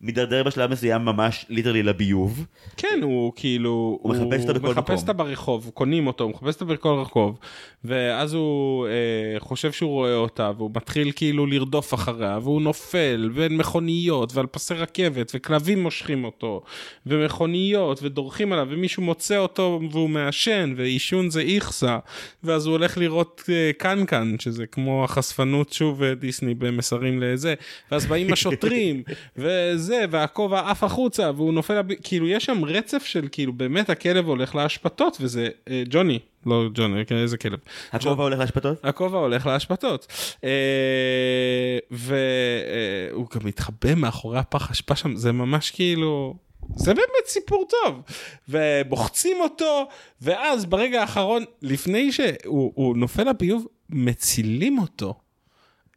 ומידרדר בשלב מסוים ממש literally לביוב.
כן, הוא כאילו...
הוא מחפש אותה בכל
מחפש
מקום.
אותה ברחוב, קונים אותו, הוא מחפש אותה בכל רחוב, ואז הוא אה, חושב שהוא רואה אותה, והוא מתחיל כאילו לרדוף אחריה, והוא נופל בין מכוניות, ועל פסי רכבת, וכלבים מושכים אותו, ומכוניות, ודורכים עליו, ומישהו מוצא אותו והוא מעשן, ועישון זה איכסה, ואז הוא הולך לראות אה, קנקן, שזה כמו החשפנות שוב אה, דיסני במסרים לזה, ואז באים השוטרים, וזה, והכובע עף החוצה, והוא נופל, לב... כאילו יש שם רצף של כאילו באמת הכלב הולך להשפתות, וזה אה, ג'וני, לא ג'וני, כן, איזה כלב.
הכובע הולך להשפתות?
הכובע הולך להשפתות. אה, והוא גם מתחבא מאחורי הפח אשפה שם, זה ממש כאילו... זה באמת סיפור טוב. ובוחצים אותו, ואז ברגע האחרון, לפני שהוא הוא נופל לביוב, מצילים אותו.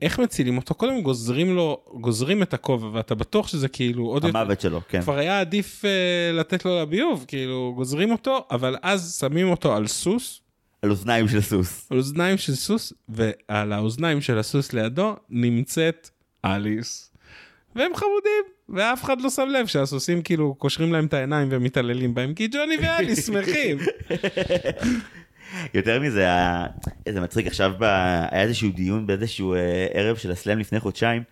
איך מצילים אותו? קודם גוזרים לו, גוזרים את הכובע, ואתה בטוח שזה כאילו עוד יותר...
המוות שלו, כן.
כבר היה עדיף uh, לתת לו לביוב, כאילו גוזרים אותו, אבל אז שמים אותו על סוס,
על אוזניים של סוס.
על אוזניים של סוס, ועל האוזניים של הסוס לידו נמצאת אליס. והם חמודים, ואף אחד לא שם לב שהסוסים כאילו קושרים להם את העיניים ומתעללים בהם, כי ג'וני ואליס שמחים.
יותר מזה, ה- איזה מצחיק, עכשיו ב... היה איזשהו דיון באיזשהו אה, ערב של הסלאם לפני חודשיים,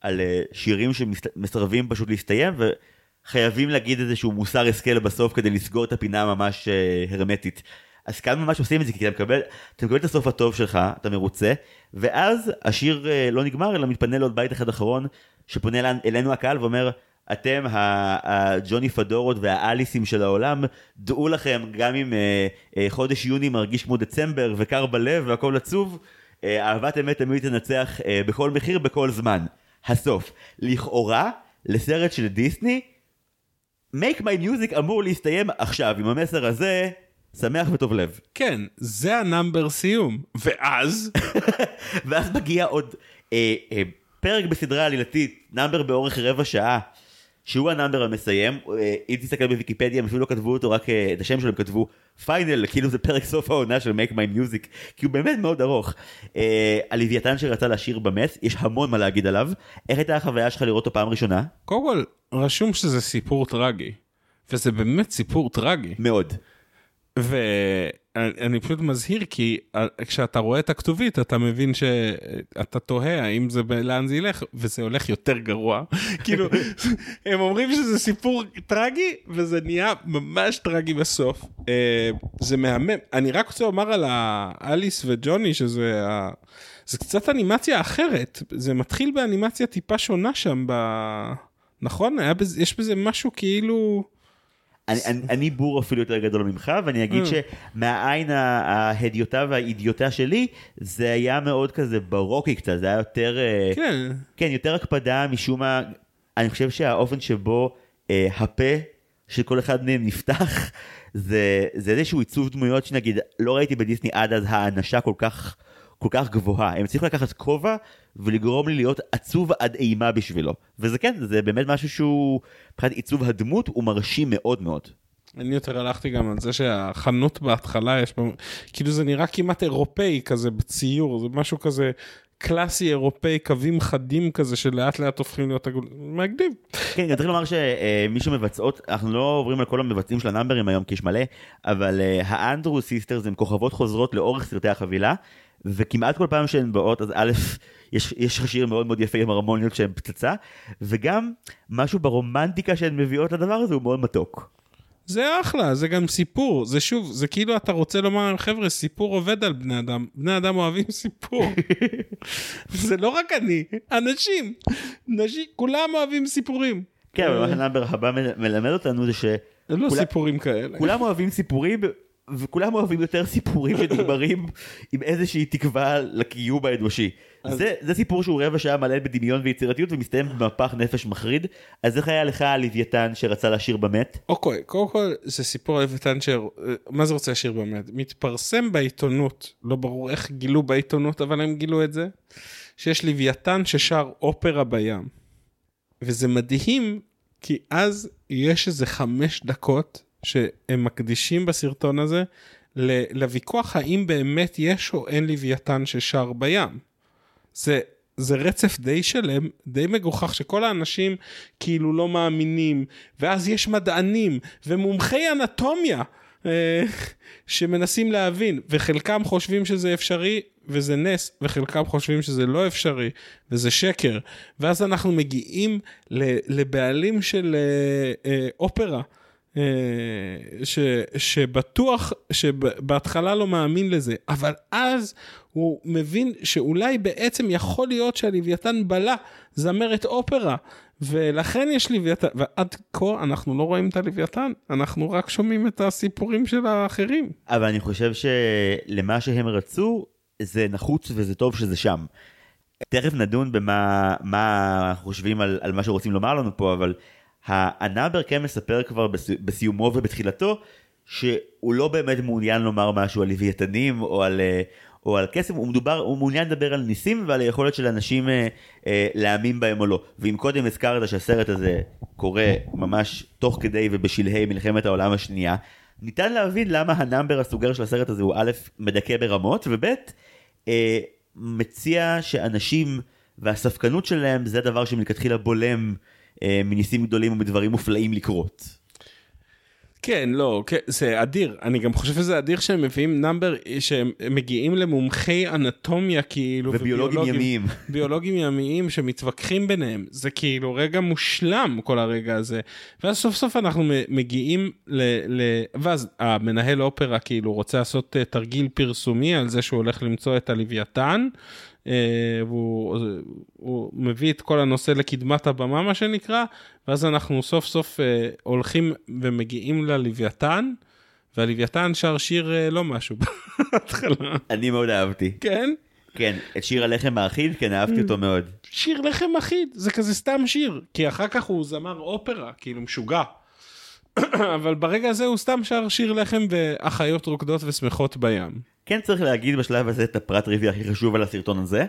על אה, שירים שמסרבים פשוט להסתיים, וחייבים להגיד איזשהו מוסר השכל בסוף כדי לסגור את הפינה ממש אה, הרמטית. אז כאן ממש עושים את זה, כי אתה מקבל, אתה מקבל את הסוף הטוב שלך, אתה מרוצה, ואז השיר לא נגמר, אלא מתפנה לעוד בית אחד אחרון, שפונה אלינו הקהל ואומר, אתם הג'וני פדורות והאליסים של העולם, דעו לכם, גם אם אה, אה, חודש יוני מרגיש כמו דצמבר וקר בלב והכל עצוב, אה, אהבת אמת תמיד תנצח בכל מחיר, בכל זמן. הסוף. לכאורה, לסרט של דיסני, make mine music אמור להסתיים עכשיו, עם המסר הזה, שמח וטוב לב.
כן, זה ה number סיום. ואז,
ואז מגיע עוד אה, אה, פרק בסדרה עלילתית, number באורך רבע שעה, שהוא ה number המסיים, אה, אם תסתכל בוויקיפדיה הם אפילו לא כתבו אותו, רק אה, את השם שלו הם כתבו final, כאילו זה פרק סוף העונה של make mine music, כי הוא באמת מאוד ארוך. אה, הלוויתן שרצה לשיר במט, יש המון מה להגיד עליו. איך הייתה החוויה שלך לראות אותו פעם ראשונה?
קודם כל, רשום שזה סיפור טרגי, וזה באמת סיפור טרגי.
מאוד.
ואני פשוט מזהיר כי כשאתה רואה את הכתובית אתה מבין שאתה תוהה האם זה לאן זה ילך וזה הולך יותר גרוע כאילו הם אומרים שזה סיפור טרגי וזה נהיה ממש טרגי בסוף אה, זה מהמם אני רק רוצה לומר על האליס וג'וני שזה. זה קצת אנימציה אחרת זה מתחיל באנימציה טיפה שונה שם ב... נכון היה בזה, יש בזה משהו כאילו.
אני, אני, אני בור אפילו יותר גדול ממך, ואני אגיד
Mm.
שמהעין ההדיוטה והאידיוטה שלי, זה היה מאוד כזה ברוקי קצת, זה היה יותר, אה,
כן.
כן, יותר הקפדה משום מה, אני חושב שהאופן שבו אה, הפה של כל אחד מהם נפתח, זה, זה איזשהו עיצוב דמויות שנגיד, לא ראיתי בדיסני עד אז האנשה כל כך, כל כך גבוהה. הם הצליחו לקחת כובע ולגרום לי להיות עצוב עד אימה בשבילו. וזה כן, זה באמת משהו שהוא, מבחינת עיצוב הדמות, הוא מרשים מאוד מאוד.
אני יותר הלכתי גם על זה שהחנות בהתחלה יש בה, כאילו זה נראה כמעט אירופאי כזה בציור, זה משהו כזה קלאסי אירופאי, קווים חדים כזה שלאט לאט הופכים להיות עגול... מגניב.
כן, גם צריך לומר שמי שמבצעות, אנחנו לא עוברים על כל המבצעים של הנאמברים היום כי יש מלא, אבל ה Andrews Sisters הם כוכבות חוזרות לאורך סרטי החבילה, וכמעט כל פעם שהן באות, אז א', יש, יש שיר מאוד מאוד יפה עם הרמוניות שהן פצצה, וגם משהו ברומנטיקה שהן מביאות לדבר הזה הוא מאוד מתוק.
זה אחלה, זה גם סיפור, זה שוב, זה כאילו אתה רוצה לומר להם חבר'ה, סיפור עובד על בני אדם, בני אדם אוהבים סיפור. זה לא רק אני, אנשים, נשים, כולם אוהבים סיפורים.
כן, אבל מה שהנאמבר הבא מל- מלמד אותנו זה ש...
זה לא
כולם-
סיפורים כאלה.
כולם אוהבים סיפורים, וכולם אוהבים יותר סיפורים שנגמרים עם איזושהי תקווה לקיום האנושי. זה, זה סיפור שהוא רבע שעה מלא בדמיון ויצירתיות ומסתיים במפח נפש מחריד. אז איך היה לך הלוויתן שרצה לשיר במת?
אוקיי, קודם כל זה סיפור על לוויתן ש... מה זה רוצה לשיר באמת? מתפרסם בעיתונות, לא ברור איך גילו בעיתונות, אבל הם גילו את זה, שיש לוויתן ששר אופרה בים. וזה מדהים, כי אז יש איזה חמש דקות שהם מקדישים בסרטון הזה לוויכוח האם באמת יש או אין לוויתן ששר בים. זה, זה רצף די שלם, די מגוחך, שכל האנשים כאילו לא מאמינים, ואז יש מדענים ומומחי אנטומיה אה, שמנסים להבין, וחלקם חושבים שזה אפשרי וזה נס, וחלקם חושבים שזה לא אפשרי וזה שקר, ואז אנחנו מגיעים לבעלים של אה, אה, אופרה. אה, ש, שבטוח שבהתחלה לא מאמין לזה אבל אז הוא מבין שאולי בעצם יכול להיות שהלוויתן בלע זמרת אופרה ולכן יש לוויתן ועד כה אנחנו לא רואים את הלוויתן אנחנו רק שומעים את הסיפורים של האחרים.
אבל אני חושב שלמה שהם רצו זה נחוץ וזה טוב שזה שם. תכף נדון במה חושבים על, על מה שרוצים לומר לנו פה אבל הנאבר כן מספר כבר בסי, בסיומו ובתחילתו שהוא לא באמת מעוניין לומר משהו על לוויתנים או על, אה, או על קסם הוא מדובר הוא מעוניין לדבר על ניסים ועל היכולת של אנשים אה, אה, להאמין בהם או לא. ואם קודם הזכרת שהסרט הזה קורה ממש תוך כדי ובשלהי מלחמת העולם השנייה ניתן להבין למה ה number הסוגר של הסרט הזה הוא א' מדכא ברמות וב' אה, מציע שאנשים והספקנות שלהם זה הדבר שמלכתחילה בולם מניסים גדולים ומדברים מופלאים לקרות.
כן לא כן, זה אדיר אני גם חושב שזה אדיר שהם מביאים number שהם מגיעים למומחי אנטומיה כאילו
וביולוגים ימיים.
ביולוגים ימיים שמתווכחים ביניהם זה כאילו רגע מושלם כל הרגע הזה ואז סוף סוף אנחנו מגיעים ל... ל... ואז המנהל אופרה כאילו רוצה לעשות אה, תרגיל פרסומי על זה שהוא הולך למצוא את הלוויתן. אה, והוא הוא מביא את כל הנושא לקדמת הבמה מה שנקרא ואז אנחנו סוף סוף אה, הולכים ומגיעים ללוויתן והלוויתן שר שיר אה, לא משהו בהתחלה
אני מאוד אהבתי.
כן
כן, את שיר הלחם האחיד, כן אהבתי אותו מאוד.
שיר לחם אחיד זה כזה סתם שיר כי אחר כך הוא זמר אופרה כאילו משוגע. אבל ברגע הזה הוא סתם שר שיר לחם ואחיות רוקדות ושמחות בים.
כן צריך להגיד בשלב הזה את הפרט טריוויה הכי חשוב על הסרטון הזה.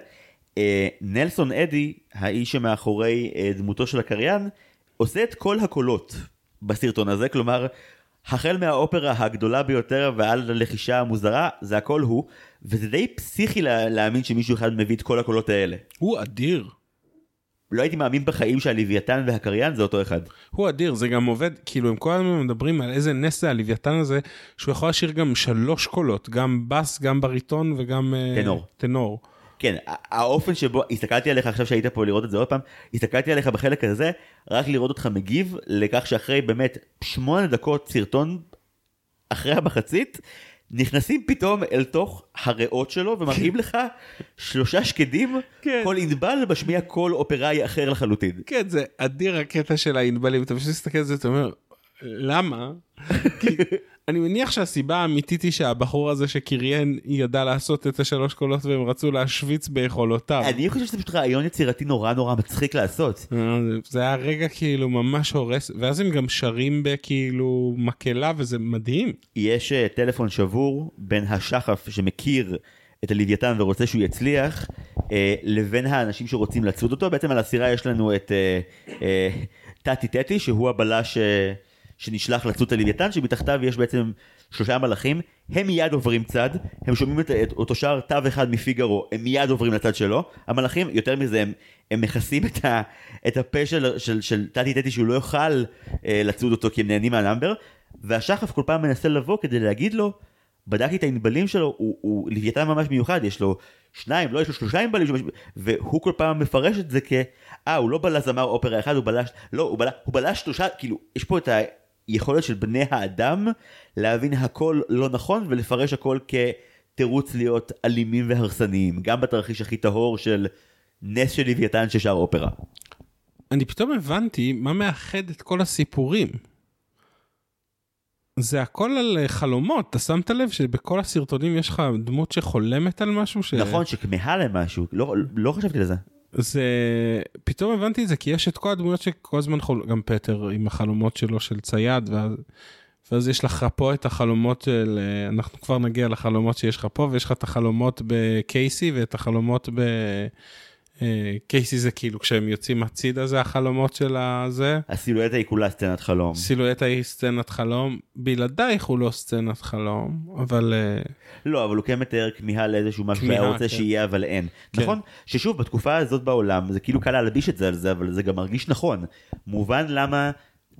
אה, נלסון אדי, האיש שמאחורי אה, דמותו של הקריין, עושה את כל הקולות בסרטון הזה, כלומר, החל מהאופרה הגדולה ביותר ועד ללחישה המוזרה, זה הכל הוא, וזה די פסיכי לה, להאמין שמישהו אחד מביא את כל הקולות האלה.
הוא אדיר.
לא הייתי מאמין בחיים שהלוויתן והקריין זה אותו אחד.
הוא אדיר, זה גם עובד, כאילו הם כל הזמן מדברים על איזה נס זה הלוויתן הזה, שהוא יכול לשיר גם שלוש קולות, גם בס, גם בריטון וגם... אה,
טנור.
טנור.
כן, האופן שבו, הסתכלתי עליך עכשיו שהיית פה לראות את זה עוד פעם, הסתכלתי עליך בחלק הזה, רק לראות אותך מגיב לכך שאחרי באמת שמונה דקות סרטון אחרי המחצית, נכנסים פתאום אל תוך הריאות שלו ומראים לך שלושה שקדים,
כן.
כל ענבל משמיע קול אופראי אחר לחלוטין.
כן, זה אדיר הקטע של הענבלים, אתה פשוט מסתכל על זה, אתה אומר, למה? כי אני מניח שהסיבה האמיתית היא שהבחור הזה שקריין ידע לעשות את השלוש קולות והם רצו להשוויץ ביכולותיו.
אני חושב שזה פשוט רעיון יצירתי נורא נורא מצחיק לעשות.
אה, זה- היה רגע כאילו ממש הורס, ואז הם גם שרים בכאילו מקהלה וזה מדהים.
יש אה, טלפון שבור בין השחף שמכיר את הלוויתן ורוצה שהוא יצליח, אה, לבין האנשים שרוצים לצוד אותו. בעצם על הסירה יש לנו את אה, אה, טאטי טטי, שהוא הבלש אה, שנשלח לצוד את הלוויתן, שמתחתיו יש בעצם שלושה מלאכים, הם מיד עוברים צד, הם שומעים את, את אותו שר תו אחד מפיגארו, הם מיד עוברים לצד שלו. המלאכים, יותר מזה, הם, הם מכסים את, ה, את הפה של, של, של טאטי טטי שהוא לא יוכל אה, לצוד אותו כי הם נהנים מהלמבר, והשחף כל פעם מנסה לבוא כדי להגיד לו, בדקתי את הענבלים שלו, הוא, הוא לוויתן ממש מיוחד, יש לו שניים, לא, יש לו שלושה ענבלים, והוא כל פעם מפרש את זה כ... אה, הוא לא בלש זמר אופרה אחד, הוא בלש... לא, הוא בלש, הוא בלש שלושה, כאילו, יש פה את היכולת של בני האדם להבין הכל לא נכון ולפרש הכל כתירוץ להיות אלימים והרסניים, גם בתרחיש הכי טהור של נס של לוויתן ששר אופרה.
אני פתאום הבנתי מה מאחד את כל הסיפורים. זה הכל על אה, חלומות, אתה שמת לב שבכל הסרטונים יש לך דמות שחולמת על משהו? ש...
נכון, שכמהה למשהו, לא, לא חשבתי לזה.
זה פתאום הבנתי את זה כי יש את כל הדמויות שכל הזמן חול... גם פטר עם החלומות שלו של צייד ואז, ואז יש לך פה את החלומות של אה, אנחנו כבר נגיע לחלומות שיש לך פה ויש לך את החלומות בקייסי ואת החלומות ב... אה, קייסי זה כאילו כשהם יוצאים הצידה זה החלומות של הזה.
הסילואטה היא כולה סצנת חלום.
סילואטה היא סצנת חלום בלעדייך הוא לא סצנת חלום אבל אה,
לא, אבל הוא כן מתאר כמיהה לאיזשהו משהו שהיה רוצה
כן.
שיהיה אבל אין.
כן.
נכון? ששוב, בתקופה הזאת בעולם, זה כאילו קל להלביש את זה על זה, אבל זה גם מרגיש נכון. מובן למה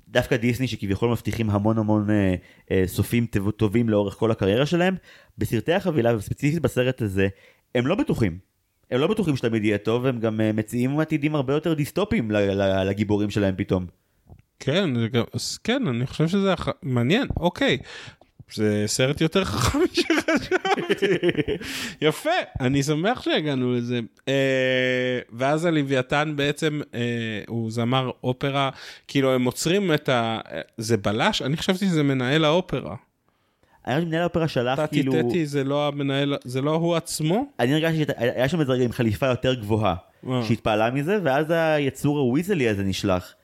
דווקא דיסני, שכביכול מבטיחים המון המון אה, אה, סופים טוב- טובים לאורך כל הקריירה שלהם, בסרטי החבילה, וספציפית בסרט הזה, הם לא בטוחים. הם לא בטוחים שתמיד יהיה טוב, הם גם אה, מציעים עתידים הרבה יותר דיסטופיים לגיבורים שלהם פתאום.
כן, גם, כן, אני חושב שזה הח... מעניין, אוקיי. זה סרט יותר חכם משחשבתי. יפה, אני שמח שהגענו לזה. אה, ואז הלוויתן בעצם, אה, הוא זמר אופרה, כאילו הם עוצרים את ה... זה בלש? אני חשבתי שזה מנהל האופרה.
היה מנהל האופרה שלח
טטי
כאילו...
טטי זה לא המנהל, זה לא הוא עצמו?
אני הרגשתי שהיה שם איזה עם חליפה יותר גבוהה,
אה.
שהתפעלה מזה, ואז היצור הוויזלי הזה נשלח.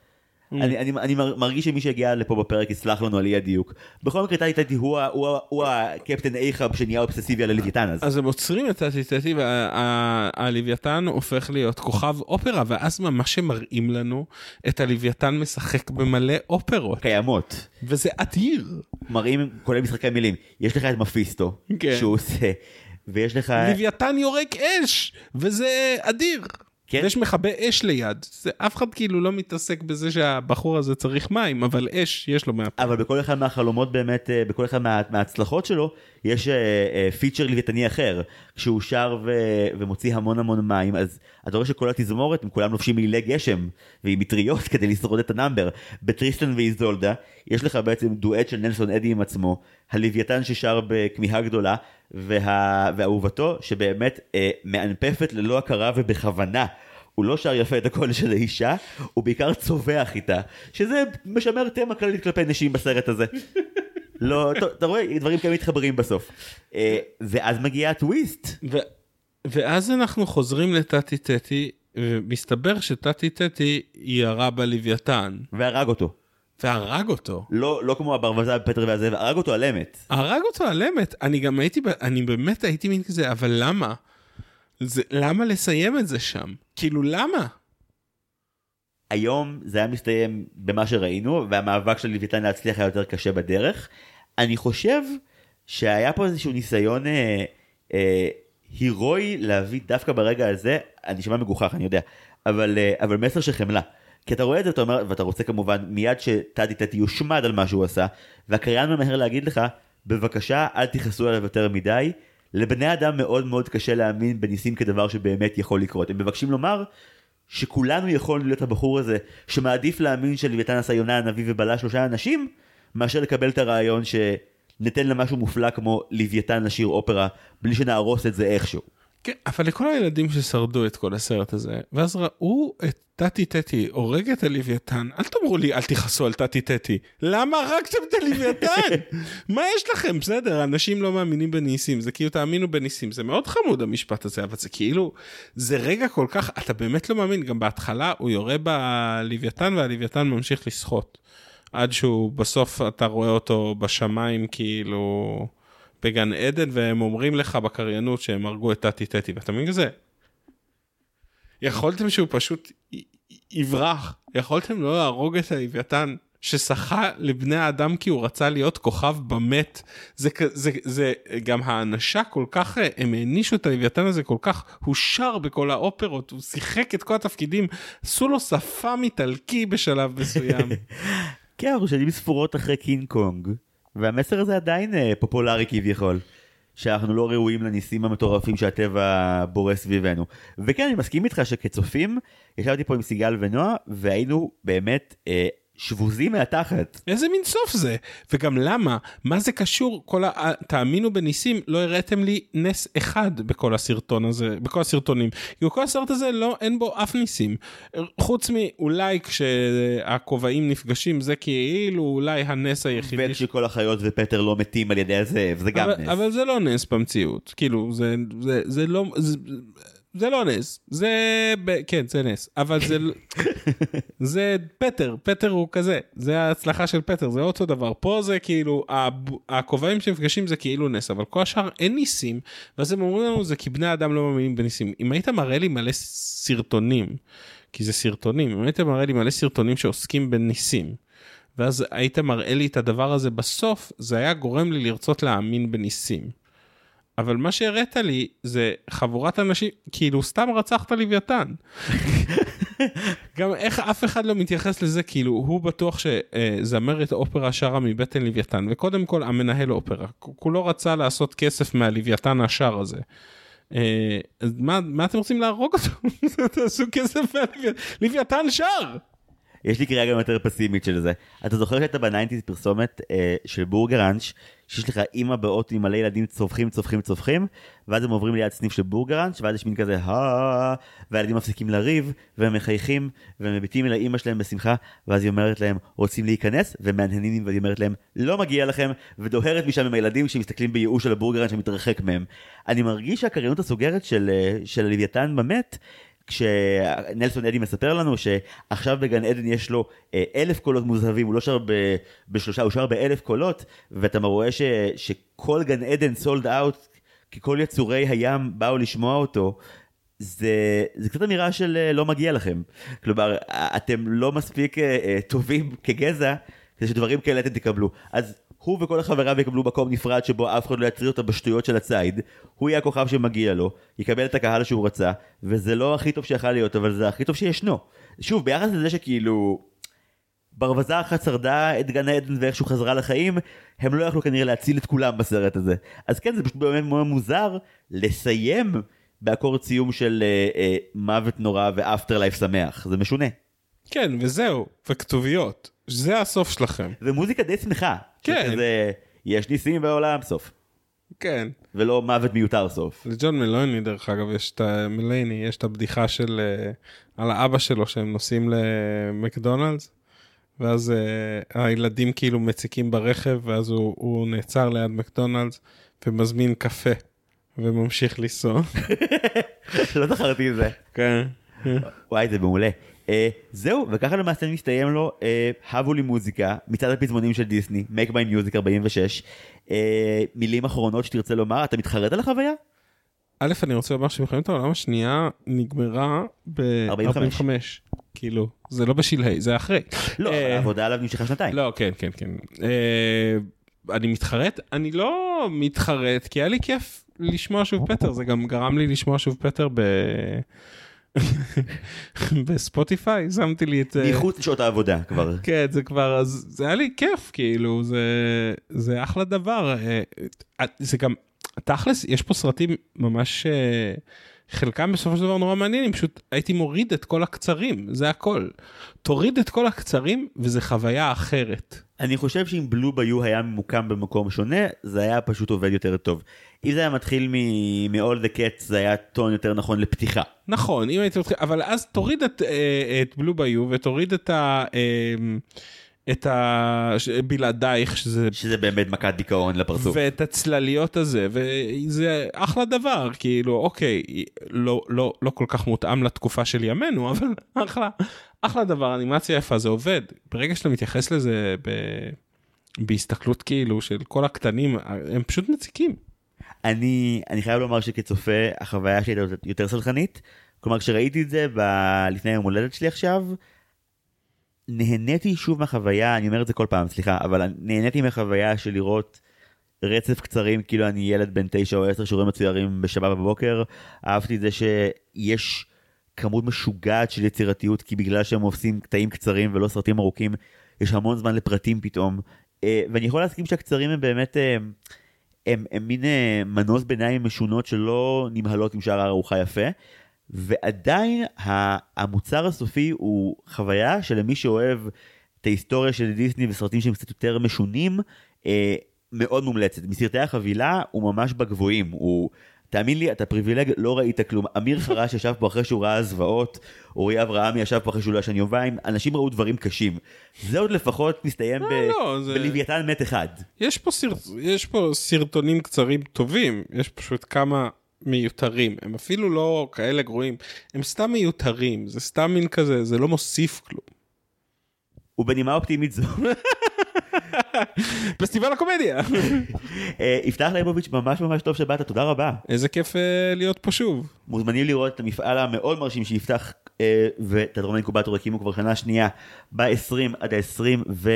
אני, אני, אני מר- מרגיש שמי שהגיע לפה בפרק יסלח לנו על אי הדיוק. בכל מקרה טטי טטי הוא, הוא, הוא הקפטן איכאב שנהיה אובססיבי על הלוויתן הזה.
אז הם עוצרים את טטי טטי והלוויתן הופך להיות כוכב אופרה ואז ממש הם מראים לנו את הלוויתן משחק במלא אופרות
קיימות.
וזה אדיר.
מראים כולל משחקי מילים. יש לך את מפיסטו,
כן.
שהוא עושה, ויש לך...
לוויתן יורק אש וזה אדיר.
כן.
ויש מכבה אש ליד זה אף אחד כאילו לא מתעסק בזה שהבחור הזה צריך מים אבל אש יש לו מהפה.
אבל בכל אחד מהחלומות באמת, אה, בכל אחד מה, מההצלחות שלו, יש אה, אה, פיצ'ר לוויתני אחר. כשהוא שר ו, ומוציא המון המון מים, אז אתה רואה שכל התזמורת, הם כולם לובשים מעילי גשם ועם מטריות כדי לשרוד את ה number. בטריסטן ואיזולדה, יש לך בעצם דואט של נלסון אדי עם עצמו, הלוויתן ששר בכמיהה גדולה, וה, ואהובתו שבאמת אה, מאנפפת ללא הכרה ובכוונה. הוא לא שר יפה את הקול של האישה, הוא בעיקר צווח איתה, שזה משמר תמה כללית כלפי נשים בסרט הזה. לא, אתה- רואה, דברים כאלה מתחברים בסוף. אה, ואז מגיע הטוויסט.
ו... ואז אנחנו חוזרים לטטי טטי ומסתבר שטטי טטי ירה בלוויתן
והרג אותו.
והרג אותו.
לא, לא כמו הברווז בפטר והזאב, הרג אותו על אמת.
הרג אותו על אמת אני גם הייתי אני באמת הייתי מין כזה אבל למה? זה למה לסיים את זה שם כאילו למה?
היום זה היה מסתיים במה שראינו והמאבק של לוויתן להצליח היה יותר קשה בדרך. אני חושב שהיה פה איזשהו ניסיון אה, אה, הירואי להביא דווקא ברגע הזה, אני שומע מגוחך אני יודע, אבל, אה, אבל מסר של חמלה. כי אתה רואה את זה אתה אומר, ואתה רוצה כמובן מיד שטדי טדי יושמד על מה שהוא עשה, והקריין ממהר להגיד לך, בבקשה אל תכעסו עליו יותר מדי, לבני אדם מאוד מאוד קשה להאמין בניסים כדבר שבאמת יכול לקרות. הם מבקשים לומר שכולנו יכולנו להיות הבחור הזה שמעדיף להאמין שלוויתן עשה יונה הנביא ובלע שלושה אנשים, מאשר לקבל את הרעיון שניתן למשהו מופלא כמו לוויתן לשיר אופרה בלי שנהרוס את זה איכשהו.
כן, אבל לכל הילדים ששרדו את כל הסרט הזה, ואז ראו את טאטי טטי הורג את הלוויתן, אל תאמרו לי אל תכעסו על טאטי טטי, למה הרגתם את הלוויתן? מה יש לכם? בסדר, אנשים לא מאמינים בניסים, זה כאילו תאמינו בניסים, זה מאוד חמוד המשפט הזה, אבל זה כאילו, זה רגע כל כך, אתה באמת לא מאמין, גם בהתחלה הוא יורה בלוויתן והלוויתן ממשיך לשחות, עד שהוא בסוף אתה רואה אותו בשמיים כאילו... בגן עדן והם אומרים לך בקריינות שהם הרגו את טאטי טטי ואתה מבין את זה? יכולתם שהוא פשוט יברח יכולתם לא להרוג את הלוויתן ששחה לבני האדם כי הוא רצה להיות כוכב במת זה זה זה גם האנשה כל כך הם האנישו את הלוויתן הזה כל כך הוא שר בכל האופרות הוא שיחק את כל התפקידים עשו לו שפם איטלקי בשלב מסוים.
כן, אנחנו שנים ספורות אחרי קינג קונג, והמסר הזה עדיין אה, פופולרי כביכול. שאנחנו לא ראויים לניסים המטורפים שהטבע בורא סביבנו. וכן, אני מסכים איתך שכצופים, ישבתי פה עם סיגל ונועה, והיינו באמת אה, שבוזים מהתחת.
איזה מין סוף זה? וגם למה? מה זה קשור? כל ה... תאמינו בניסים, לא הראיתם לי נס אחד בכל הסרטון הזה, בכל הסרטונים. כי כל הסרט הזה לא, אין בו אף ניסים. חוץ מאולי כשהכובעים נפגשים, זה כאילו אולי הנס היחידי.
בין שכל החיות ופטר לא מתים על ידי הזאב, זה גם
אבל,
נס.
אבל זה לא נס במציאות. כאילו, זה, זה, זה לא... זה... זה לא נס, זה. כן זה נס, אבל זה, זה פטר, פטר הוא כזה, זה ההצלחה של פטר, זה אותו דבר, פה זה כאילו, הכובעים שנפגשים זה כאילו נס, אבל כל השאר אין ניסים, ואז הם אומרים לנו זה כי בני אדם לא מאמינים בניסים. אם היית מראה לי מלא סרטונים, כי זה סרטונים, אם היית מראה לי מלא סרטונים שעוסקים בניסים, ואז היית מראה לי את הדבר הזה בסוף, זה היה גורם לי לרצות להאמין בניסים. אבל מה שהראית לי זה חבורת אנשים, כאילו סתם רצחת לוויתן. גם איך אף אחד לא מתייחס לזה, כאילו הוא בטוח שזמרת אופרה שרה מבטן לוויתן, וקודם כל המנהל אופרה, כולו רצה לעשות כסף מהלוויתן השר הזה. אה, מה, מה אתם רוצים להרוג אותו? תעשו כסף מהלוויתן, לוויתן שר!
יש לי קריאה גם יותר פסימית של זה. אתה זוכר שהייתה ב nineties פרסומת אה, של בורגראנץ', שיש לך אימא באוטו עם מלא ילדים צווחים צווחים צווחים, ואז הם עוברים ליד סניף של בורגראנץ', ואז יש מין כזה הא, והילדים מפסיקים לריב, והם מחייכים, והם מביטים אל האימא שלהם בשמחה, ואז היא אומרת להם, רוצים להיכנס? והם מהנהנים, והיא אומרת להם, לא מגיע לכם, ודוהרת משם עם הילדים שמסתכלים בייאוש על הבורגראנץ' שמתרחק מהם. אני מרגיש שהקריינות הסוגרת של, אה, של לוויתן במת, כשנלסון אדי מספר לנו שעכשיו בגן עדן יש לו אה, אלף קולות מוזהבים, הוא לא שר ב, בשלושה, הוא שר באלף קולות, ואתה רואה ש, שכל גן עדן סולד אאוט, כי כל יצורי הים באו לשמוע אותו. זה, זה קצת אמירה של אה, לא מגיע לכם. כלומר, אתם לא מספיק אה, טובים כגזע, כדי שדברים כאלה אתם תקבלו. אז הוא וכל החבריו יקבלו מקום נפרד שבו אף אחד לא יטריד אותה בשטויות של הציד, הוא יהיה הכוכב שמגיע לו, יקבל את הקהל שהוא רצה, וזה לא הכי טוב שיכול להיות, אבל זה הכי טוב שישנו. שוב, ביחס לזה שכאילו... ברווזה אחת שרדה את גן העדן ואיכשהו חזרה לחיים, הם לא יכלו כנראה להציל את כולם בסרט הזה. אז כן, זה פשוט באמת מאוד מוזר לסיים באקורד סיום של אה, אה, מוות נורא ואפטר לייף שמח, זה משונה.
כן, וזהו, וכתוביות, זה הסוף שלכם.
ומוזיקה די שמחה.
כן.
שזה, יש ניסים בעולם סוף.
כן.
ולא מוות מיותר סוף.
לג'ון מלוני דרך אגב יש את ה... מלייני יש את הבדיחה של אה, על האבא שלו שהם נוסעים למקדונלדס ואז אה, הילדים כאילו מציקים ברכב ואז הוא, הוא נעצר ליד מקדונלדס ומזמין קפה וממשיך לנסוע.
לא זכרתי את זה.
כן.
וואי זה מעולה. Uh, זהו וככה למעשה מסתיים לו הבו לי מוזיקה מצד הפזמונים של דיסני make my music 46 uh, מילים אחרונות שתרצה לומר אתה מתחרט על החוויה?
א' אני רוצה לומר שמלחמת העולם השנייה נגמרה ב-45. כאילו, זה לא בשלהי, זה אחרי.
לא, אבל
אה,
העבודה עליו נמשכה שנתיים.
לא, כן, כן, כן. אה, אני מתחרט? אני לא מתחרט, כי היה לי כיף לשמוע שוב פטר, זה גם גרם לי לשמוע שוב פטר ב... בספוטיפיי, שמתי לי את... אה,
מחוץ לשעות העבודה כבר.
כן, זה כבר, אז זה היה לי כיף, כאילו, זה, זה אחלה דבר. אה, אה, זה גם, תכלס, יש פה סרטים ממש, חלקם בסופו של דבר נורא מעניינים, פשוט הייתי מוריד את כל הקצרים, זה הכל. תוריד את כל הקצרים, וזה חוויה אחרת.
אני חושב שאם בלו ביו היה ממוקם במקום שונה, זה היה פשוט עובד יותר טוב. אם זה היה מתחיל מ-all the cats, זה היה טון יותר נכון לפתיחה.
נכון, אם הייתי מתחיל, אבל אז תוריד את, אה, את בלו ביו ותוריד את ה... אה, את ה... ש- בלעדייך, שזה
שזה באמת מכת דיכאון לפרצוף.
ואת הצלליות הזה, וזה אחלה דבר, כאילו, אוקיי, לא, לא, לא כל כך מותאם לתקופה של ימינו, אבל אחלה, אחלה דבר, אנימציה יפה, זה עובד. ברגע שאתה מתייחס לזה ב... בהסתכלות כאילו של כל הקטנים, הם פשוט מציקים.
אני, אני חייב לומר שכצופה, החוויה שלי הייתה יותר סלחנית. כלומר, כשראיתי את זה ב- לפני יום הולדת שלי עכשיו, נהניתי שוב מהחוויה, אני אומר את זה כל פעם, סליחה, אבל נהניתי מהחוויה של לראות רצף קצרים, כאילו אני ילד בן תשע או עשר שיעורים מצוירים בשבת בבוקר. אהבתי את זה שיש כמות משוגעת של יצירתיות, כי בגלל שהם עושים קטעים קצרים ולא סרטים ארוכים, יש המון זמן לפרטים פתאום. אה, ואני יכול להסכים שהקצרים הם באמת... הם, הם מין אה, מנוס ביניים משונות שלא נמהלות עם שאר הארוחה יפה, ועדיין המוצר הסופי הוא חוויה שלמי שאוהב את ההיסטוריה של דיסני וסרטים שהם קצת יותר משונים, אה, מאוד מומלצת. מסרטי החבילה הוא ממש בגבוהים, הוא... תאמין לי, אתה פריבילג, לא ראית כלום. אמיר חרש ישב פה אחרי שהוא ראה זוועות, אורי אברהמי ישב פה אחרי שהוא לא ישן יומיים, אנשים ראו דברים קשים. זה עוד לפחות מסתיים ב...
לא, זה-
בלוויתן מת אחד.
יש פה, סרט... יש פה סרטונים קצרים טובים, יש פשוט כמה מיותרים, הם אפילו לא כאלה גרועים, הם סתם מיותרים, זה סתם מין כזה, זה לא מוסיף כלום.
ובנימה אופטימית זו,
פסטיבל הקומדיה.
אה, יפתח ליבוביץ' ממש ממש טוב שבאת, תודה רבה.
איזה כיף אה, להיות פה שוב.
מוזמנים לראות את המפעל המאוד מרשים שיפתח אה, ותיאטרון אינקובטור הקימו כבר שנה שנייה ב-20 עד ה-24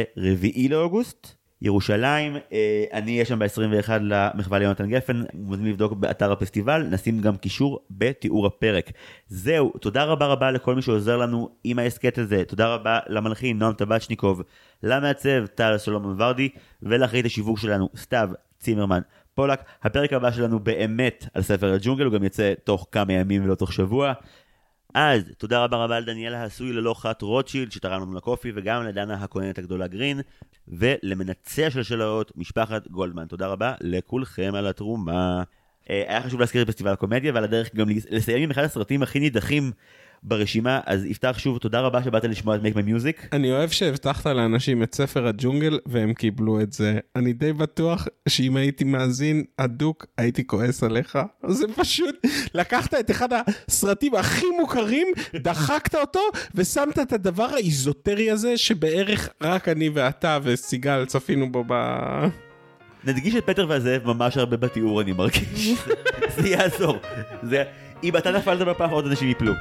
לאוגוסט. ירושלים, אה, אני אהיה שם ב-21 למחווה ליונתן גפן, מוזמנים לבדוק באתר הפסטיבל, נשים גם קישור בתיאור הפרק. זהו, תודה רבה רבה לכל מי שעוזר לנו עם ההסכת הזה, תודה רבה למלחין נועם טבצ'ניקוב, למעצב טל סולומון ורדי, ולאחראית השיווק שלנו סתיו צימרמן פולק. הפרק הבא שלנו באמת על ספר הג'ונגל, הוא גם יצא תוך כמה ימים ולא תוך שבוע. אז תודה רבה רבה לדניאל העשוי ללא חת רוטשילד שתרם לנו לקופי וגם לדנה הכהנת הגדולה גרין ולמנצח של שלאות משפחת גולדמן תודה רבה לכולכם על התרומה. אה, היה חשוב להזכיר את פסטיבל הקומדיה ועל הדרך גם לסיים עם אחד הסרטים הכי נידחים ברשימה אז יפתח שוב תודה רבה שבאת לשמוע את make my music.
אני אוהב שהבטחת לאנשים את ספר הג'ונגל והם קיבלו את זה. אני די בטוח שאם הייתי מאזין הדוק הייתי כועס עליך. זה פשוט, לקחת את אחד הסרטים הכי מוכרים, דחקת אותו ושמת את הדבר האיזוטרי הזה שבערך רק אני ואתה וסיגל צפינו בו ב...
נדגיש את פטר והזאב ממש הרבה בתיאור אני מרגיש. זה יעזור. זה... אם אתה נפלת בפח עוד אנשים יפלו.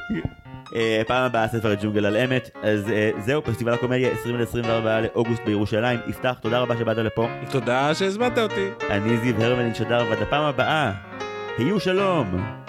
אה, פעם הבאה ספר הג'ונגל על אמת, אז אה, זהו פסטיבל הקומדיה 20-24 לאוגוסט בירושלים. יפתח, תודה רבה שבאת לפה.
תודה שהזמנת אותי.
אני זיו הרמלין שדר, ועד הפעם הבאה, היו שלום.